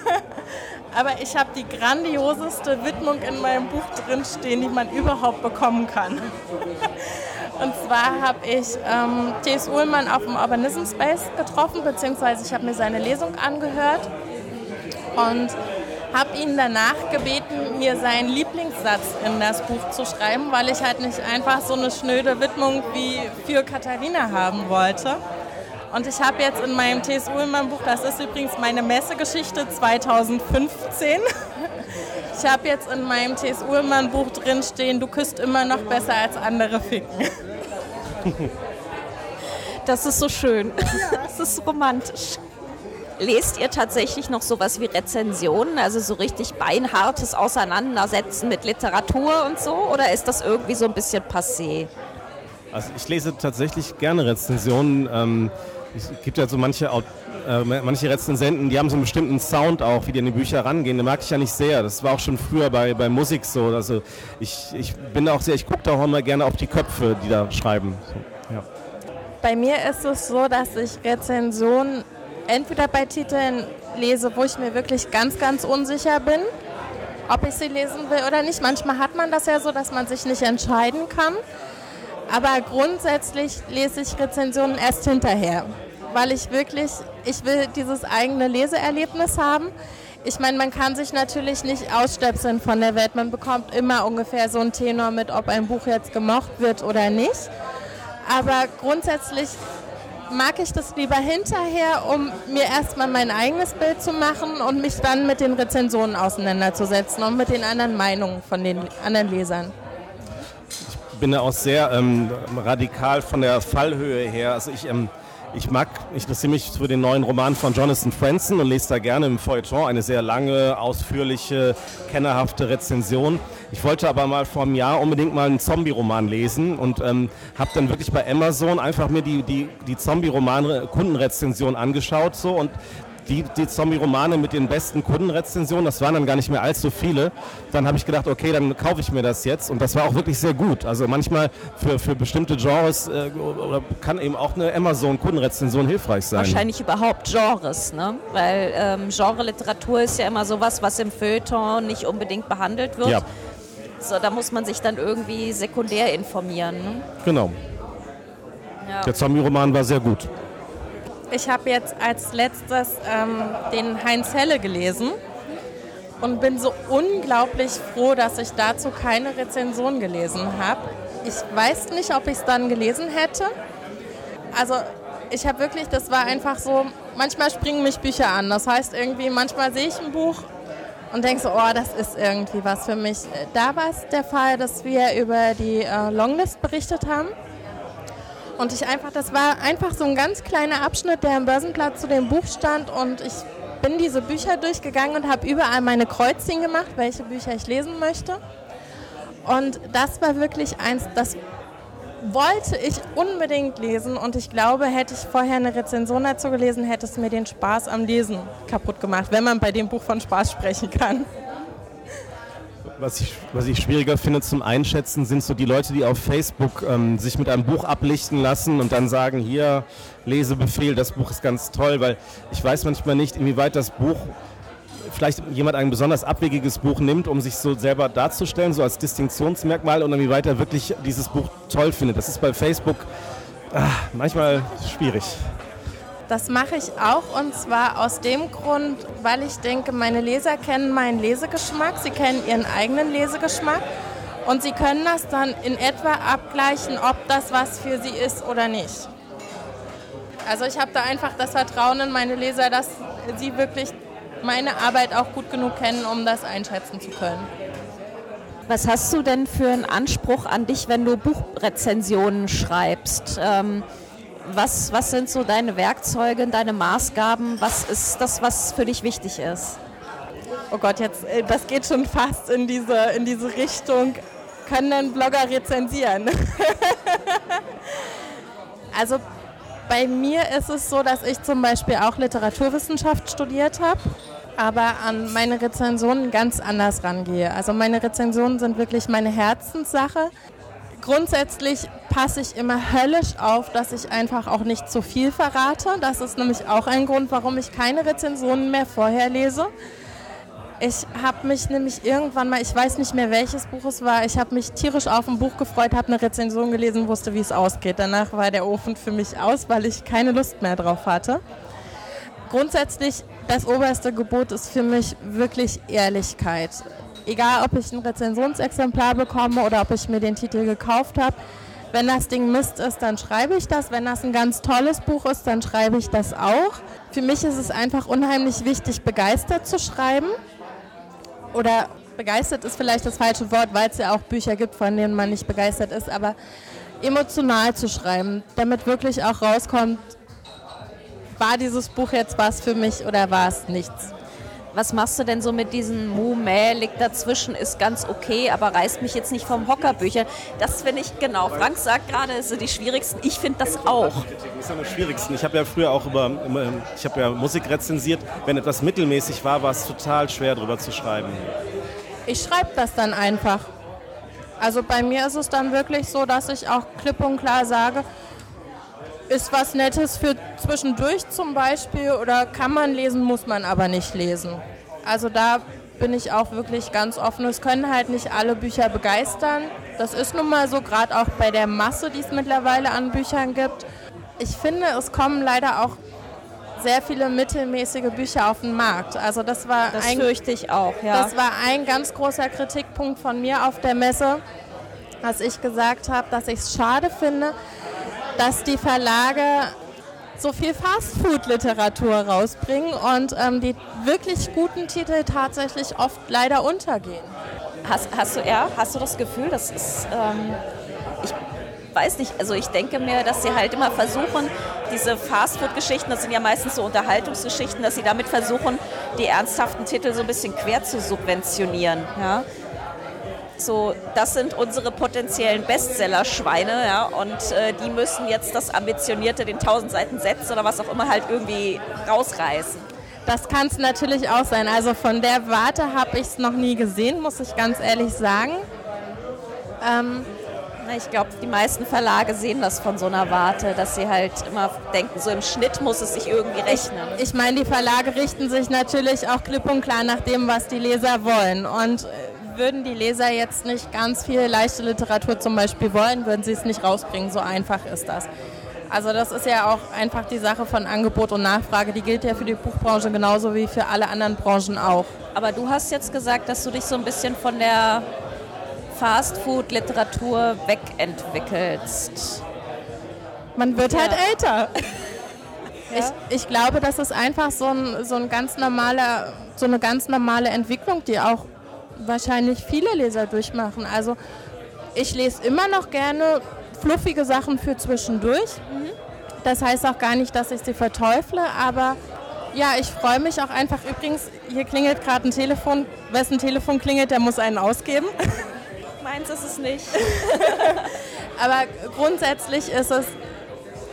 Aber ich habe die grandioseste Widmung in meinem Buch drinstehen, die man überhaupt bekommen kann. Und zwar habe ich ähm, T.S. Ullmann auf dem Urbanism Space getroffen, beziehungsweise ich habe mir seine Lesung angehört. Und habe ihn danach gebeten, mir seinen Lieblingssatz in das Buch zu schreiben, weil ich halt nicht einfach so eine schnöde Widmung wie für Katharina haben wollte. Und ich habe jetzt in meinem T.S. Ullmann Buch, das ist übrigens meine Messegeschichte 2015, ich habe jetzt in meinem T.S. Ullmann Buch drin stehen, du küsst immer noch besser als andere ficken. Das ist so schön. Das ist romantisch. Lest ihr tatsächlich noch sowas wie Rezensionen, also so richtig beinhartes Auseinandersetzen mit Literatur und so? Oder ist das irgendwie so ein bisschen passé? Also ich lese tatsächlich gerne Rezensionen. Ähm, es gibt ja so manche, äh, manche Rezensenten, die haben so einen bestimmten Sound auch, wie die an die Bücher rangehen. Den mag ich ja nicht sehr. Das war auch schon früher bei, bei Musik so. Also ich, ich bin auch sehr, ich gucke da auch immer gerne auf die Köpfe, die da schreiben. So, ja. Bei mir ist es so, dass ich Rezensionen entweder bei Titeln lese, wo ich mir wirklich ganz, ganz unsicher bin, ob ich sie lesen will oder nicht. Manchmal hat man das ja so, dass man sich nicht entscheiden kann. Aber grundsätzlich lese ich Rezensionen erst hinterher, weil ich wirklich, ich will dieses eigene Leseerlebnis haben. Ich meine, man kann sich natürlich nicht ausstöpseln von der Welt. Man bekommt immer ungefähr so einen Tenor mit, ob ein Buch jetzt gemocht wird oder nicht. Aber grundsätzlich mag ich das lieber hinterher, um mir erstmal mein eigenes Bild zu machen und mich dann mit den Rezensionen auseinanderzusetzen und mit den anderen Meinungen von den anderen Lesern. Ich bin da auch sehr ähm, radikal von der Fallhöhe her. Also ich ähm, ich mag, ich interessiere mich für den neuen Roman von Jonathan Franzen und lese da gerne im Feuilleton eine sehr lange, ausführliche, kennerhafte Rezension. Ich wollte aber mal vor einem Jahr unbedingt mal einen Zombie-Roman lesen und ähm, habe dann wirklich bei Amazon einfach mir die, die, die Zombie-Roman-Kundenrezension angeschaut so und die, die Zombie-Romane mit den besten Kundenrezensionen, das waren dann gar nicht mehr allzu viele. Dann habe ich gedacht, okay, dann kaufe ich mir das jetzt und das war auch wirklich sehr gut. Also manchmal für, für bestimmte Genres äh, kann eben auch eine Amazon-Kundenrezension hilfreich sein. Wahrscheinlich überhaupt Genres, ne? weil ähm, Genre-Literatur ist ja immer sowas, was im Feuilleton nicht unbedingt behandelt wird. Ja. So, da muss man sich dann irgendwie sekundär informieren. Ne? Genau. Ja. Der Zombie-Roman war sehr gut. Ich habe jetzt als letztes ähm, den Heinz Helle gelesen und bin so unglaublich froh, dass ich dazu keine Rezension gelesen habe. Ich weiß nicht, ob ich es dann gelesen hätte. Also ich habe wirklich, das war einfach so, manchmal springen mich Bücher an. Das heißt irgendwie, manchmal sehe ich ein Buch und denke so, oh, das ist irgendwie was für mich. Da war es der Fall, dass wir über die äh, Longlist berichtet haben. Und ich einfach, das war einfach so ein ganz kleiner Abschnitt, der im Börsenplatz zu dem Buch stand und ich bin diese Bücher durchgegangen und habe überall meine Kreuzchen gemacht, welche Bücher ich lesen möchte. Und das war wirklich eins, das wollte ich unbedingt lesen und ich glaube, hätte ich vorher eine Rezension dazu gelesen, hätte es mir den Spaß am Lesen kaputt gemacht, wenn man bei dem Buch von Spaß sprechen kann. Was ich, was ich schwieriger finde zum Einschätzen, sind so die Leute, die auf Facebook ähm, sich mit einem Buch ablichten lassen und dann sagen, hier, Lesebefehl, das Buch ist ganz toll, weil ich weiß manchmal nicht, inwieweit das Buch vielleicht jemand ein besonders abwegiges Buch nimmt, um sich so selber darzustellen, so als Distinktionsmerkmal und inwieweit er wirklich dieses Buch toll findet. Das ist bei Facebook ach, manchmal schwierig. Das mache ich auch und zwar aus dem Grund, weil ich denke, meine Leser kennen meinen Lesegeschmack, sie kennen ihren eigenen Lesegeschmack und sie können das dann in etwa abgleichen, ob das was für sie ist oder nicht. Also ich habe da einfach das Vertrauen in meine Leser, dass sie wirklich meine Arbeit auch gut genug kennen, um das einschätzen zu können. Was hast du denn für einen Anspruch an dich, wenn du Buchrezensionen schreibst? Ähm, was, was sind so deine Werkzeuge, deine Maßgaben? Was ist das, was für dich wichtig ist? Oh Gott, jetzt, äh, das geht schon fast in diese, in diese Richtung. Können denn Blogger rezensieren? also bei mir ist es so, dass ich zum Beispiel auch Literaturwissenschaft studiert habe, aber an meine Rezensionen ganz anders rangehe. Also meine Rezensionen sind wirklich meine Herzenssache. Grundsätzlich passe ich immer höllisch auf, dass ich einfach auch nicht zu viel verrate. Das ist nämlich auch ein Grund, warum ich keine Rezensionen mehr vorher lese. Ich habe mich nämlich irgendwann mal, ich weiß nicht mehr welches Buch es war, ich habe mich tierisch auf ein Buch gefreut, habe eine Rezension gelesen, wusste, wie es ausgeht. Danach war der Ofen für mich aus, weil ich keine Lust mehr drauf hatte. Grundsätzlich, das oberste Gebot ist für mich wirklich Ehrlichkeit egal ob ich ein Rezensionsexemplar bekomme oder ob ich mir den Titel gekauft habe, wenn das Ding Mist ist, dann schreibe ich das. Wenn das ein ganz tolles Buch ist, dann schreibe ich das auch. Für mich ist es einfach unheimlich wichtig, begeistert zu schreiben. Oder begeistert ist vielleicht das falsche Wort, weil es ja auch Bücher gibt, von denen man nicht begeistert ist, aber emotional zu schreiben, damit wirklich auch rauskommt, war dieses Buch jetzt was für mich oder war es nichts was machst du denn so mit diesen Mu, Mäh, liegt dazwischen, ist ganz okay, aber reißt mich jetzt nicht vom Hocker Bücher. Das finde ich, genau, Frank sagt gerade, es sind die schwierigsten. Ich finde das auch. Das sind die schwierigsten. Ich habe ja früher auch über, ich habe ja Musik rezensiert. Wenn etwas mittelmäßig war, war es total schwer darüber zu schreiben. Ich schreibe das dann einfach. Also bei mir ist es dann wirklich so, dass ich auch klipp und klar sage, ist was Nettes für zwischendurch zum Beispiel oder kann man lesen, muss man aber nicht lesen. Also da bin ich auch wirklich ganz offen. Es können halt nicht alle Bücher begeistern. Das ist nun mal so, gerade auch bei der Masse, die es mittlerweile an Büchern gibt. Ich finde, es kommen leider auch sehr viele mittelmäßige Bücher auf den Markt. Also das war das ein, fürchte ich auch. Ja. Das war ein ganz großer Kritikpunkt von mir auf der Messe, dass ich gesagt habe, dass ich es schade finde, dass die Verlage so viel Fastfood-Literatur rausbringen und ähm, die wirklich guten Titel tatsächlich oft leider untergehen. Hast, hast du ja, hast du das Gefühl, das ist, ähm, ich weiß nicht, also ich denke mir, dass sie halt immer versuchen, diese Fastfood-Geschichten, das sind ja meistens so Unterhaltungsgeschichten, dass sie damit versuchen, die ernsthaften Titel so ein bisschen quer zu subventionieren. Ja? So, das sind unsere potenziellen Bestseller-Schweine, ja, und äh, die müssen jetzt das ambitionierte, den 1000 Seiten Setz oder was auch immer halt irgendwie rausreißen. Das kann es natürlich auch sein. Also von der Warte habe ich es noch nie gesehen, muss ich ganz ehrlich sagen. Ähm, ich glaube, die meisten Verlage sehen das von so einer Warte, dass sie halt immer denken, so im Schnitt muss es sich irgendwie rechnen. Ich, ich meine, die Verlage richten sich natürlich auch klipp und klar nach dem, was die Leser wollen. Und äh, würden die Leser jetzt nicht ganz viel leichte Literatur zum Beispiel wollen, würden sie es nicht rausbringen. So einfach ist das. Also das ist ja auch einfach die Sache von Angebot und Nachfrage. Die gilt ja für die Buchbranche genauso wie für alle anderen Branchen auch. Aber du hast jetzt gesagt, dass du dich so ein bisschen von der Fastfood-Literatur wegentwickelst. Man wird halt Ja. älter. Ja. Ich, ich glaube, das ist einfach so, ein, so, ein ganz normaler, so eine ganz normale Entwicklung, die auch wahrscheinlich viele Leser durchmachen. Also ich lese immer noch gerne fluffige Sachen für zwischendurch. Das heißt auch gar nicht, dass ich sie verteufle, aber ja, ich freue mich auch einfach. Übrigens, hier klingelt gerade ein Telefon. Wessen Telefon klingelt, der muss einen ausgeben. Meins ist es nicht. Aber grundsätzlich ist es,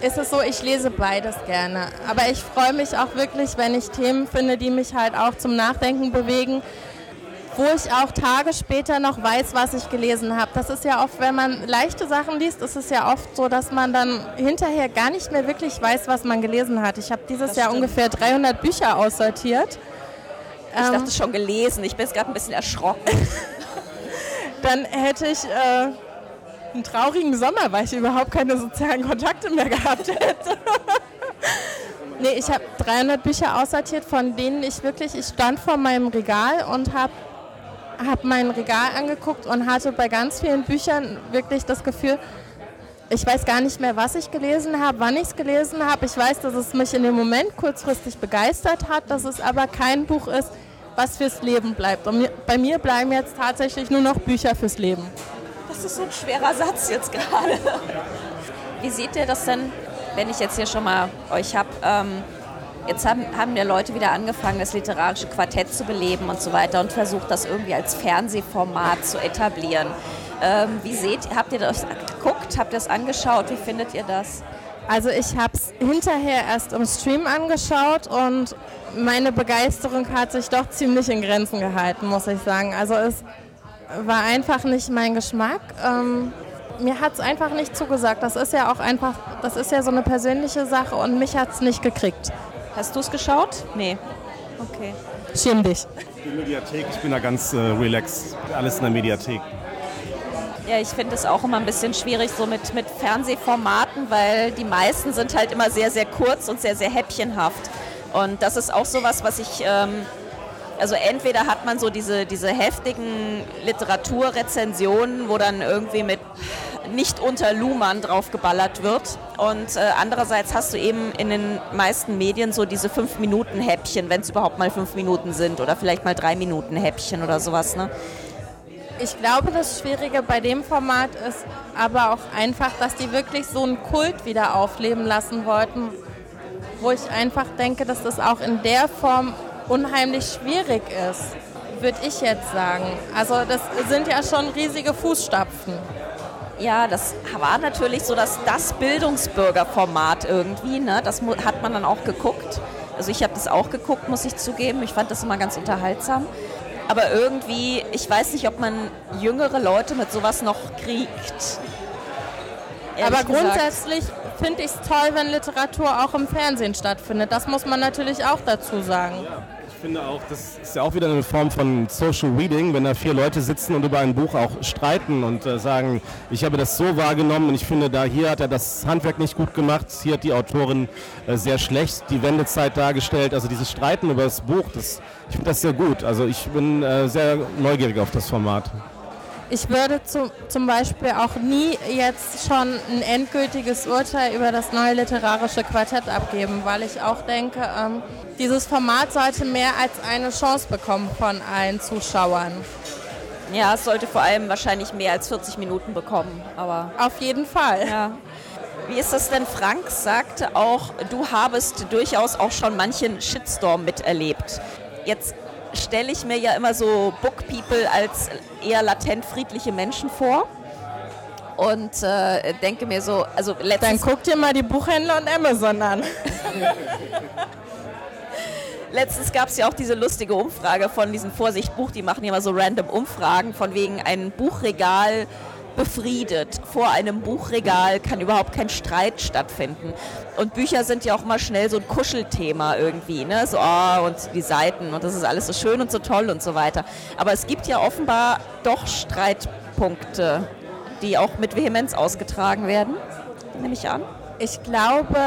ist es so, ich lese beides gerne. Aber ich freue mich auch wirklich, wenn ich Themen finde, die mich halt auch zum Nachdenken bewegen, wo ich auch Tage später noch weiß, was ich gelesen habe. Das ist ja oft, wenn man leichte Sachen liest, ist es ja oft so, dass man dann hinterher gar nicht mehr wirklich weiß, was man gelesen hat. Ich habe dieses Das Jahr stimmt. ungefähr 300 Bücher aussortiert. Ich Ähm, dachte schon gelesen. Ich bin jetzt gerade ein bisschen erschrocken. dann hätte ich äh, einen traurigen Sommer, weil ich überhaupt keine sozialen Kontakte mehr gehabt hätte. nee, ich habe 300 Bücher aussortiert, von denen ich wirklich, ich stand vor meinem Regal und habe hab mein Regal angeguckt und hatte bei ganz vielen Büchern wirklich das Gefühl, ich weiß gar nicht mehr, was ich gelesen habe, wann ich es gelesen habe. Ich weiß, dass es mich in dem Moment kurzfristig begeistert hat, dass es aber kein Buch ist, was fürs Leben bleibt. Und bei mir bleiben jetzt tatsächlich nur noch Bücher fürs Leben. Das ist so ein schwerer Satz jetzt gerade. Wie seht ihr das denn, wenn ich jetzt hier schon mal euch habe? Ähm, jetzt haben, haben ja Leute wieder angefangen, das literarische Quartett zu beleben und so weiter und versucht, das irgendwie als Fernsehformat zu etablieren. Ähm, wie seht habt ihr das geguckt? Habt ihr das angeschaut? Wie findet ihr das? Also ich habe es hinterher erst im Stream angeschaut und meine Begeisterung hat sich doch ziemlich in Grenzen gehalten, muss ich sagen. Also es war einfach nicht mein Geschmack. Ähm, mir hat es einfach nicht zugesagt. Das ist ja auch einfach, das ist ja so eine persönliche Sache und mich hat es nicht gekriegt. Hast du es geschaut? Nee. Okay. Schäm dich. Die Mediathek, ich bin da ganz äh, relaxed. Alles in der Mediathek. Ja, ich finde es auch immer ein bisschen schwierig so mit, mit Fernsehformaten, weil die meisten sind halt immer sehr, sehr kurz und sehr, sehr häppchenhaft. Und das ist auch sowas, was ich, ähm, also entweder hat man so diese, diese heftigen Literaturrezensionen, wo dann irgendwie mit nicht unter Luhmann draufgeballert wird. Und äh, andererseits hast du eben in den meisten Medien so diese 5-Minuten-Häppchen, wenn es überhaupt mal 5 Minuten sind oder vielleicht mal 3 Minuten Häppchen oder sowas. Ne? Ich glaube, das Schwierige bei dem Format ist aber auch einfach, dass die wirklich so einen Kult wieder aufleben lassen wollten, wo ich einfach denke, dass das auch in der Form unheimlich schwierig ist, würde ich jetzt sagen. Also das sind ja schon riesige Fußstapfen. Ja, das war natürlich so das, das Bildungsbürgerformat irgendwie. Ne? Das hat man dann auch geguckt. Also ich habe das auch geguckt, muss ich zugeben. Ich fand das immer ganz unterhaltsam. Aber irgendwie, ich weiß nicht, ob man jüngere Leute mit sowas noch kriegt. Ehrlich aber grundsätzlich finde ich es toll, wenn Literatur auch im Fernsehen stattfindet. Das muss man natürlich auch dazu sagen. Ich finde auch, das ist ja auch wieder eine Form von Social Reading, wenn da vier Leute sitzen und über ein Buch auch streiten und äh, sagen, ich habe das so wahrgenommen und ich finde, da hier hat er das Handwerk nicht gut gemacht, hier hat die Autorin äh, sehr schlecht die Wendezeit dargestellt. Also dieses Streiten über das Buch, das, ich finde das sehr gut. Also ich bin äh, sehr neugierig auf das Format. Ich würde zu, zum Beispiel auch nie jetzt schon ein endgültiges Urteil über das neue literarische Quartett abgeben, weil ich auch denke, ähm, dieses Format sollte mehr als eine Chance bekommen von allen Zuschauern. Ja, es sollte vor allem wahrscheinlich mehr als 40 Minuten bekommen. Aber Auf jeden Fall. Ja. Wie ist das denn? Frank sagte auch, du habest durchaus auch schon manchen Shitstorm miterlebt. Jetzt stelle ich mir ja immer so Book People als eher latent friedliche Menschen vor. Und äh, denke mir so, also Dann letztens, guck dir mal die Buchhändler und Amazon an. letztens gab es ja auch diese lustige Umfrage von diesem Vorsicht Buch, die machen ja immer so random Umfragen von wegen ein Buchregal befriedet. Vor einem Buchregal kann überhaupt kein Streit stattfinden. Und Bücher sind ja auch mal schnell so ein Kuschelthema irgendwie, ne? So, oh, und die Seiten und das ist alles so schön und so toll und so weiter. Aber es gibt ja offenbar doch Streitpunkte, die auch mit Vehemenz ausgetragen werden, nehme ich an. Ich glaube,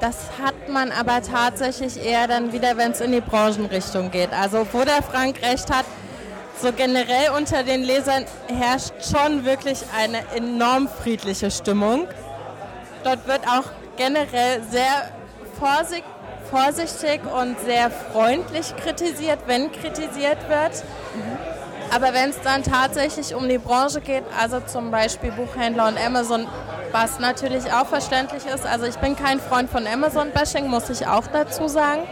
das hat man aber tatsächlich eher dann wieder, wenn es in die Branchenrichtung geht. Also wo der Frank recht hat, so generell unter den Lesern herrscht schon wirklich eine enorm friedliche Stimmung. Dort wird auch generell sehr vorsichtig und sehr freundlich kritisiert, wenn kritisiert wird. Aber wenn es dann tatsächlich um die Branche geht, also zum Beispiel Buchhändler und Amazon, was natürlich auch verständlich ist, also ich bin kein Freund von Amazon-Bashing, muss ich auch dazu sagen.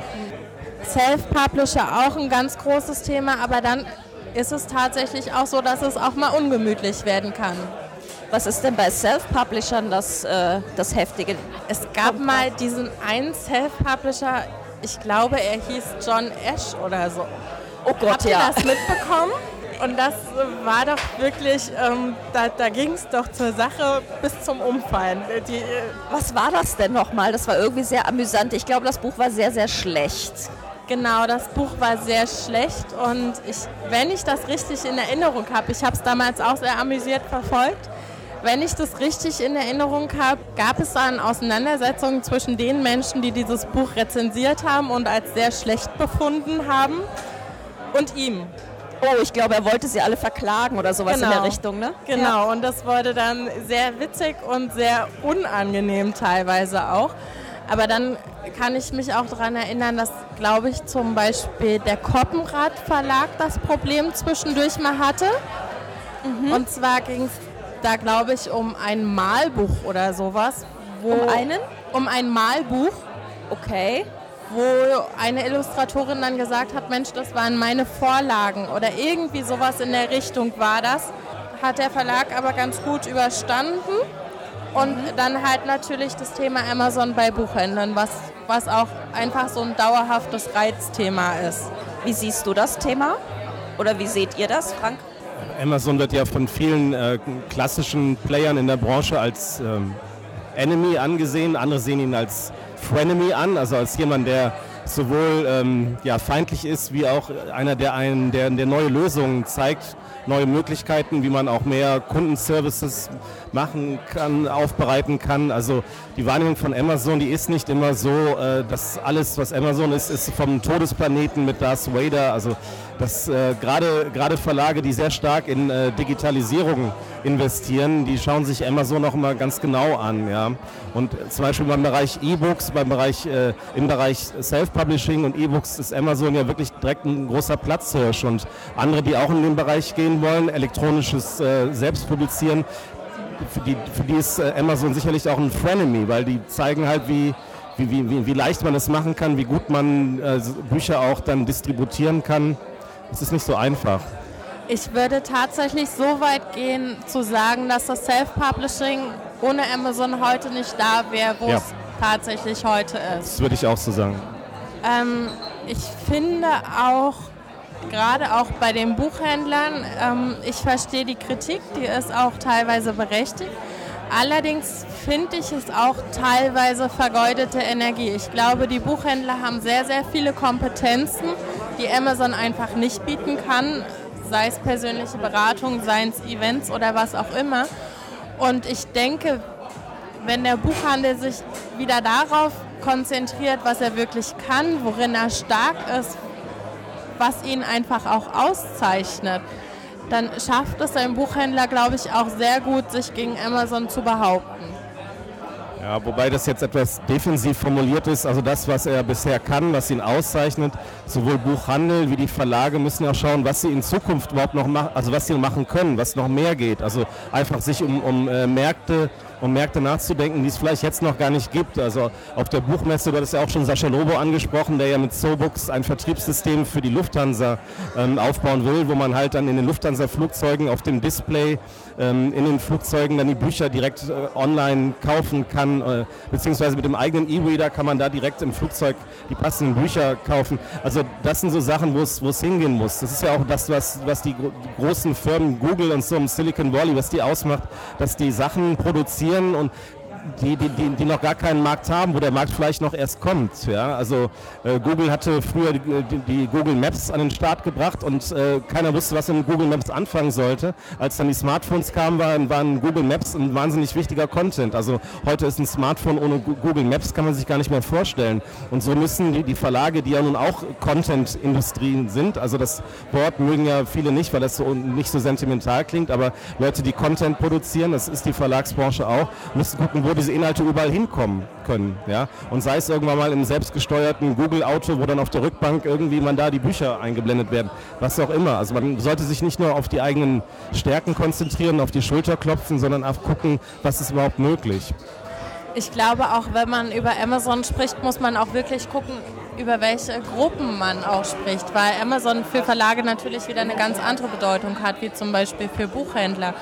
Self-Publisher auch ein ganz großes Thema, aber dann ist es tatsächlich auch so, dass es auch mal ungemütlich werden kann. Was ist denn bei Self-Publishern das, äh, das Heftige? Es gab mal diesen einen Self-Publisher, ich glaube, er hieß John Ash oder so. Oh Gott, Habt ja. ihr das mitbekommen? Und das war doch wirklich, ähm, da, da ging es doch zur Sache bis zum Umfallen. Die, äh, Was war das denn nochmal? Das war irgendwie sehr amüsant. Ich glaube, das Buch war sehr, sehr schlecht. Genau, das Buch war sehr schlecht und ich, wenn ich das richtig in Erinnerung habe, ich habe es damals auch sehr amüsiert verfolgt, wenn ich das richtig in Erinnerung habe, gab es dann Auseinandersetzungen zwischen den Menschen, die dieses Buch rezensiert haben und als sehr schlecht befunden haben, und ihm. Oh, ich glaube, er wollte sie alle verklagen oder sowas in der Richtung, ne? Genau, und das wurde dann sehr witzig und sehr unangenehm teilweise auch. Aber dann kann ich mich auch daran erinnern, dass, glaube ich, zum Beispiel der Koppenrad Verlag das Problem zwischendurch mal hatte. Und zwar ging es da, glaube ich, um ein Malbuch oder sowas. Wo, Um einen? Um ein Malbuch, Okay. wo eine Illustratorin dann gesagt hat, Mensch, das waren meine Vorlagen oder irgendwie sowas in der Richtung war das. Hat der Verlag aber ganz gut überstanden. Und dann halt natürlich das Thema Amazon bei Buchhändlern, was, was auch einfach so ein dauerhaftes Reizthema ist. Wie siehst du das Thema? Oder wie seht ihr das, Frank? Amazon wird ja von vielen äh, klassischen Playern in der Branche als ähm, Enemy angesehen. Andere sehen ihn als Frenemy an, also als jemand, der sowohl ähm, ja, feindlich ist, wie auch einer, der, einen, der, der neue Lösungen zeigt, neue Möglichkeiten, wie man auch mehr Kundenservices machen kann, aufbereiten kann. Also die Wahrnehmung von Amazon, die ist nicht immer so, äh, dass alles, was Amazon ist, ist vom Todesplaneten mit Darth Vader. Also dass äh, gerade Verlage, die sehr stark in äh, Digitalisierung investieren, die schauen sich Amazon auch immer ganz genau an. Ja. Und zum Beispiel beim Bereich E-Books, beim Bereich, äh, im Bereich Self-Publishing und E-Books ist Amazon ja wirklich direkt ein großer Platzhirsch. Und andere, die auch in den Bereich gehen wollen, elektronisches äh, Selbstpublizieren, für die, für die ist äh, Amazon sicherlich auch ein Frenemy, weil die zeigen halt, wie, wie, wie, wie- leicht man es machen kann, wie gut man äh, Bücher auch dann distributieren kann. Es ist nicht so einfach. Ich würde tatsächlich so weit gehen, zu sagen, dass das Self-Publishing ohne Amazon heute nicht da wäre, wo Ja. es tatsächlich heute ist. Das würde ich auch so sagen. Ähm, ich finde auch, gerade auch bei den Buchhändlern, ähm, ich verstehe die Kritik, die ist auch teilweise berechtigt. Allerdings finde ich es auch teilweise vergeudete Energie. Ich glaube, die Buchhändler haben sehr, sehr viele Kompetenzen, die Amazon einfach nicht bieten kann, sei es persönliche Beratung, sei es Events oder was auch immer. Und ich denke, wenn der Buchhandel sich wieder darauf konzentriert, was er wirklich kann, worin er stark ist, was ihn einfach auch auszeichnet, dann schafft es ein Buchhändler, glaube ich, auch sehr gut, sich gegen Amazon zu behaupten. Ja, wobei das jetzt etwas defensiv formuliert ist. Also das, was er bisher kann, was ihn auszeichnet, sowohl Buchhandel wie die Verlage müssen ja schauen, was sie in Zukunft überhaupt noch machen, also was sie machen können, was noch mehr geht. Also einfach sich um, um äh, Märkte um Märkte nachzudenken, die es vielleicht jetzt noch gar nicht gibt. Also auf der Buchmesse, du hattest ja auch schon Sascha Lobo angesprochen, der ja mit SoBooks ein Vertriebssystem für die Lufthansa ähm, aufbauen will, wo man halt dann in den Lufthansa-Flugzeugen auf dem Display ähm, in den Flugzeugen dann die Bücher direkt äh, online kaufen kann, äh, beziehungsweise mit dem eigenen E-Reader kann man da direkt im Flugzeug die passenden Bücher kaufen. Also das sind so Sachen, wo es hingehen muss. Das ist ja auch das, was, was die großen Firmen Google und so im Silicon Valley, was die ausmacht, dass die Sachen produzieren und die, die, die, die, noch gar keinen Markt haben, wo der Markt vielleicht noch erst kommt. Ja? Also äh, Google hatte früher die, die, Google Maps an den Start gebracht und äh, keiner wusste, was in Google Maps anfangen sollte. Als dann die Smartphones kamen, waren, waren Google Maps ein wahnsinnig wichtiger Content. Also heute ist ein Smartphone ohne Google Maps, kann man sich gar nicht mehr vorstellen. Und so müssen die, Verlage, die ja nun auch Content-Industrien sind, also das Wort mögen ja viele nicht, weil das so nicht so sentimental klingt, aber Leute, die Content produzieren, das ist die Verlagsbranche auch, müssen gucken, wo diese Inhalte überall hinkommen können. Ja? Und sei es irgendwann mal im selbstgesteuerten Google-Auto, wo dann auf der Rückbank irgendwie man da die Bücher eingeblendet werden, was auch immer. Also man sollte sich nicht nur auf die eigenen Stärken konzentrieren, auf die Schulter klopfen, sondern auch gucken, was ist überhaupt möglich. Ich glaube, auch wenn man über Amazon spricht, muss man auch wirklich gucken, über welche Gruppen man auch spricht, weil Amazon für Verlage natürlich wieder eine ganz andere Bedeutung hat, wie zum Beispiel für Buchhändler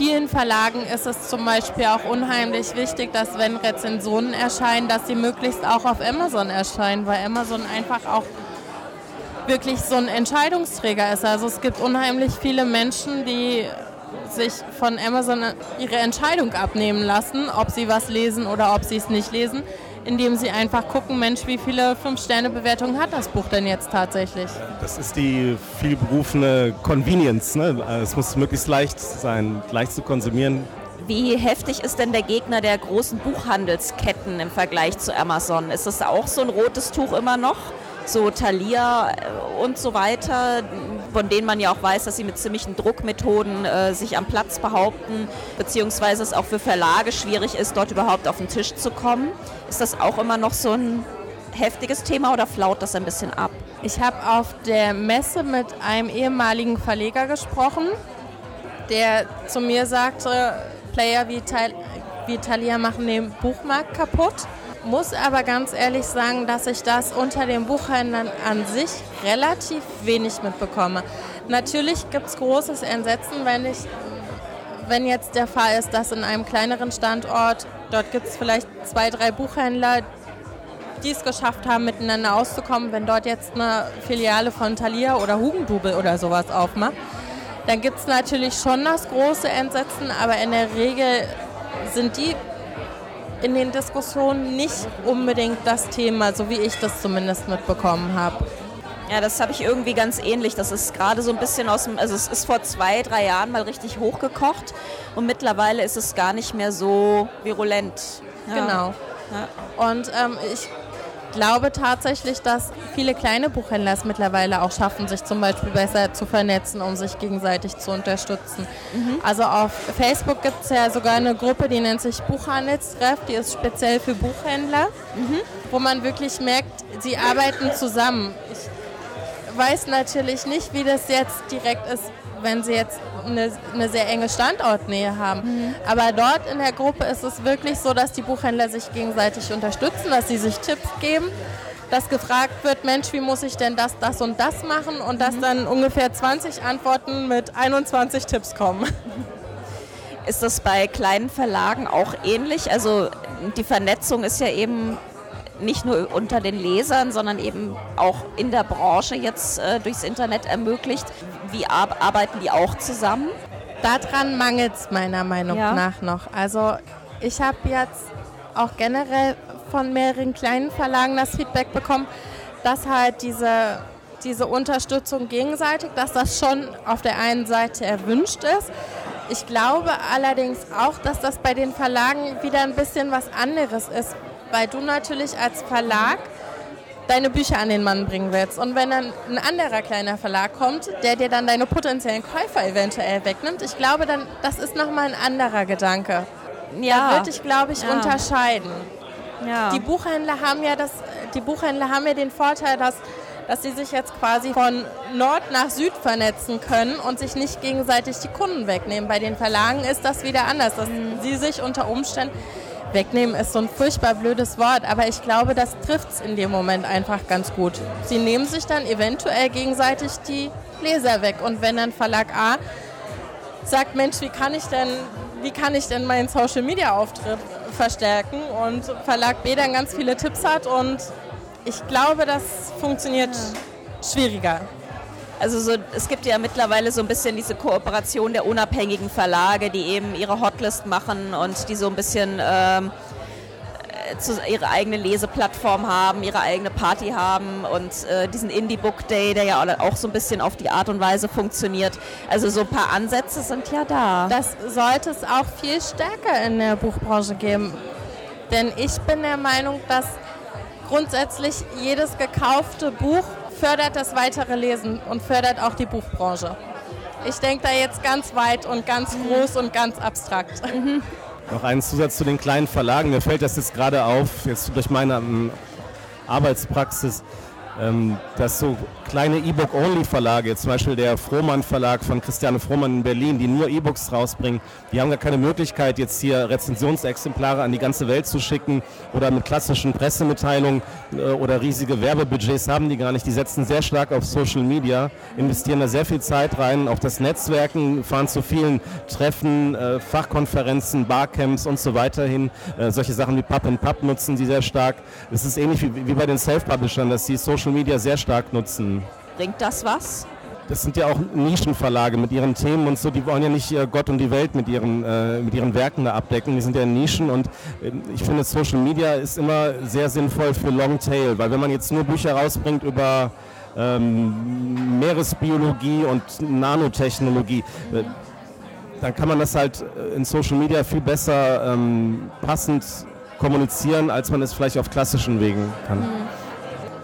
vielen Verlagen ist es zum Beispiel auch unheimlich wichtig, dass wenn Rezensionen erscheinen, dass sie möglichst auch auf Amazon erscheinen, weil Amazon einfach auch wirklich so ein Entscheidungsträger ist. Also es gibt unheimlich viele Menschen, die sich von Amazon ihre Entscheidung abnehmen lassen, ob sie was lesen oder ob sie es nicht lesen indem sie einfach gucken, Mensch, wie viele Fünf-Sterne-Bewertungen hat das Buch denn jetzt tatsächlich? Das ist die vielberufene Convenience. Ne? Es muss möglichst leicht sein, leicht zu konsumieren. Wie heftig ist denn der Gegner der großen Buchhandelsketten im Vergleich zu Amazon? Ist das auch so ein rotes Tuch immer noch? So Thalia äh, und so weiter, von denen man ja auch weiß, dass sie mit ziemlichen Druckmethoden äh, sich am Platz behaupten, beziehungsweise es auch für Verlage schwierig ist, dort überhaupt auf den Tisch zu kommen. Ist das auch immer noch so ein heftiges Thema oder flaut das ein bisschen ab? Ich habe auf der Messe mit einem ehemaligen Verleger gesprochen, der zu mir sagte, Player wie, Tal wie Thalia machen den Buchmarkt kaputt muss aber ganz ehrlich sagen, dass ich das unter den Buchhändlern an sich relativ wenig mitbekomme. Natürlich gibt es großes Entsetzen, wenn, ich, wenn jetzt der Fall ist, dass in einem kleineren Standort, dort gibt es vielleicht zwei, drei Buchhändler, die es geschafft haben, miteinander auszukommen, wenn dort jetzt eine Filiale von Thalia oder Hugendubel oder sowas aufmacht, dann gibt es natürlich schon das große Entsetzen, aber in der Regel sind die in den Diskussionen nicht unbedingt das Thema, so wie ich das zumindest mitbekommen habe. Ja, das habe ich irgendwie ganz ähnlich. Das ist gerade so ein bisschen aus dem, also es ist vor zwei, drei Jahren mal richtig hochgekocht und mittlerweile ist es gar nicht mehr so virulent. Ja. Genau. Ja. Und ähm, ich glaube tatsächlich, dass viele kleine Buchhändler es mittlerweile auch schaffen, sich zum Beispiel besser zu vernetzen, um sich gegenseitig zu unterstützen. Mhm. Also auf Facebook gibt es ja sogar eine Gruppe, die nennt sich Buchhandelstreff, die ist speziell für Buchhändler, mhm. wo man wirklich merkt, sie arbeiten zusammen. Ich weiß natürlich nicht, wie das jetzt direkt ist wenn sie jetzt eine, eine sehr enge Standortnähe haben. Mhm. Aber dort in der Gruppe ist es wirklich so, dass die Buchhändler sich gegenseitig unterstützen, dass sie sich Tipps geben, dass gefragt wird, Mensch, wie muss ich denn das, das und das machen und mhm. dass dann ungefähr 20 Antworten mit 21 Tipps kommen. Ist das bei kleinen Verlagen auch ähnlich? Also die Vernetzung ist ja eben nicht nur unter den Lesern, sondern eben auch in der Branche jetzt äh, durchs Internet ermöglicht. Wie ar arbeiten die auch zusammen? Daran mangelt es meiner Meinung ja. nach noch. Also ich habe jetzt auch generell von mehreren kleinen Verlagen das Feedback bekommen, dass halt diese, diese Unterstützung gegenseitig, dass das schon auf der einen Seite erwünscht ist. Ich glaube allerdings auch, dass das bei den Verlagen wieder ein bisschen was anderes ist, weil du natürlich als Verlag deine Bücher an den Mann bringen willst. Und wenn dann ein anderer kleiner Verlag kommt, der dir dann deine potenziellen Käufer eventuell wegnimmt, ich glaube, dann das ist nochmal ein anderer Gedanke. Ja. Da würde ich, glaube ich, ja. unterscheiden. Ja. Die Buchhändler haben ja das, die Buchhändler haben ja den Vorteil, dass dass sie sich jetzt quasi von Nord nach Süd vernetzen können und sich nicht gegenseitig die Kunden wegnehmen. Bei den Verlagen ist das wieder anders, dass mhm. sie sich unter Umständen Wegnehmen ist so ein furchtbar blödes Wort, aber ich glaube, das trifft es in dem Moment einfach ganz gut. Sie nehmen sich dann eventuell gegenseitig die Leser weg. Und wenn dann Verlag A sagt, Mensch, wie kann ich denn, wie kann ich denn meinen Social Media Auftritt verstärken und Verlag B dann ganz viele Tipps hat und ich glaube, das funktioniert ja. schwieriger. Also so, es gibt ja mittlerweile so ein bisschen diese Kooperation der unabhängigen Verlage, die eben ihre Hotlist machen und die so ein bisschen ähm, äh, zu, ihre eigene Leseplattform haben, ihre eigene Party haben und äh, diesen Indie Book Day, der ja auch so ein bisschen auf die Art und Weise funktioniert. Also so ein paar Ansätze sind ja da. Das sollte es auch viel stärker in der Buchbranche geben. Denn ich bin der Meinung, dass grundsätzlich jedes gekaufte Buch fördert das weitere Lesen und fördert auch die Buchbranche. Ich denke da jetzt ganz weit und ganz mhm. groß und ganz abstrakt. Mhm. Noch einen Zusatz zu den kleinen Verlagen. Mir fällt das jetzt gerade auf, jetzt durch meine ähm, Arbeitspraxis dass so kleine E-Book-Only-Verlage, zum Beispiel der Frohmann Verlag von Christiane Frohmann in Berlin, die nur E-Books rausbringen, die haben gar keine Möglichkeit, jetzt hier Rezensionsexemplare an die ganze Welt zu schicken oder mit klassischen Pressemitteilungen äh, oder riesige Werbebudgets haben die gar nicht. Die setzen sehr stark auf Social Media, investieren da sehr viel Zeit rein, auf das Netzwerken, fahren zu vielen Treffen, äh, Fachkonferenzen, Barcamps und so weiter hin. Äh, solche Sachen wie Pub and Pub nutzen die sehr stark. Es ist ähnlich wie, bei den Self-Publishern, dass sie Social Social Media sehr stark nutzen. Bringt das was? Das sind ja auch Nischenverlage mit ihren Themen und so, die wollen ja nicht Gott und die Welt mit ihren, äh, mit ihren Werken da abdecken, die sind ja Nischen und äh, ich finde Social Media ist immer sehr sinnvoll für Longtail, weil wenn man jetzt nur Bücher rausbringt über ähm, Meeresbiologie und Nanotechnologie, äh, dann kann man das halt äh, in Social Media viel besser ähm, passend kommunizieren, als man es vielleicht auf klassischen Wegen kann. Mhm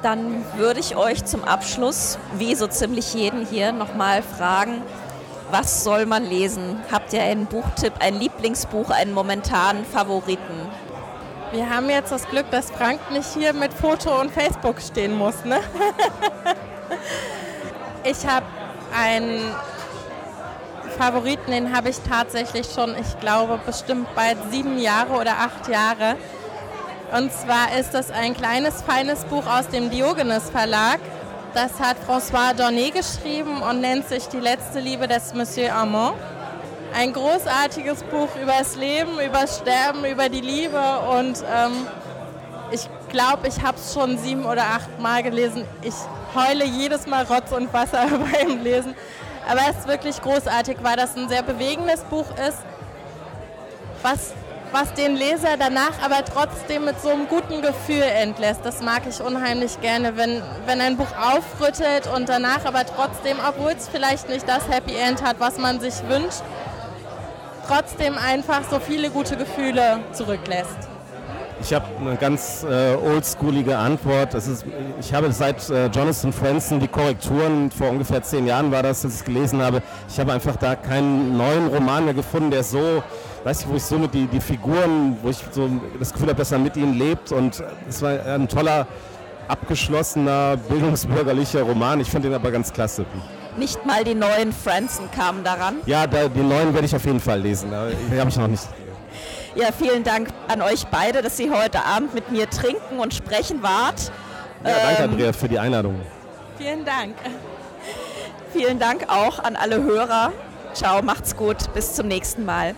dann würde ich euch zum Abschluss, wie so ziemlich jeden hier, nochmal fragen, was soll man lesen? Habt ihr einen Buchtipp, ein Lieblingsbuch, einen momentanen Favoriten? Wir haben jetzt das Glück, dass Frank nicht hier mit Foto und Facebook stehen muss. Ne? ich habe einen Favoriten, den habe ich tatsächlich schon, ich glaube, bestimmt bald sieben Jahre oder acht Jahre. Und zwar ist das ein kleines, feines Buch aus dem Diogenes Verlag. Das hat François Dornet geschrieben und nennt sich Die letzte Liebe des Monsieur Armand. Ein großartiges Buch über das Leben, über das Sterben, über die Liebe und ähm, ich glaube, ich habe es schon sieben oder acht Mal gelesen. Ich heule jedes Mal Rotz und Wasser beim Lesen. Aber es ist wirklich großartig, weil das ein sehr bewegendes Buch ist, was was den Leser danach aber trotzdem mit so einem guten Gefühl entlässt. Das mag ich unheimlich gerne, wenn, wenn ein Buch aufrüttelt und danach aber trotzdem, obwohl es vielleicht nicht das Happy End hat, was man sich wünscht, trotzdem einfach so viele gute Gefühle zurücklässt. Ich habe eine ganz äh, oldschoolige Antwort. Ist, ich habe seit äh, Jonathan Franzen die Korrekturen, vor ungefähr zehn Jahren war das, dass ich es gelesen habe. Ich habe einfach da keinen neuen Roman mehr gefunden, der so, weiß ich, wo ich so mit die, die Figuren, wo ich so das Gefühl habe, dass er mit ihnen lebt. Und es war ein toller, abgeschlossener, bildungsbürgerlicher Roman. Ich finde ihn aber ganz klasse. Nicht mal die neuen Franzen kamen daran? Ja, da, die neuen werde ich auf jeden Fall lesen. Die habe ich noch nicht. Ja, vielen Dank an euch beide, dass ihr heute Abend mit mir trinken und sprechen wart. Ja, danke, ähm, Andrea, für die Einladung. Vielen Dank. Vielen Dank auch an alle Hörer. Ciao, macht's gut, bis zum nächsten Mal.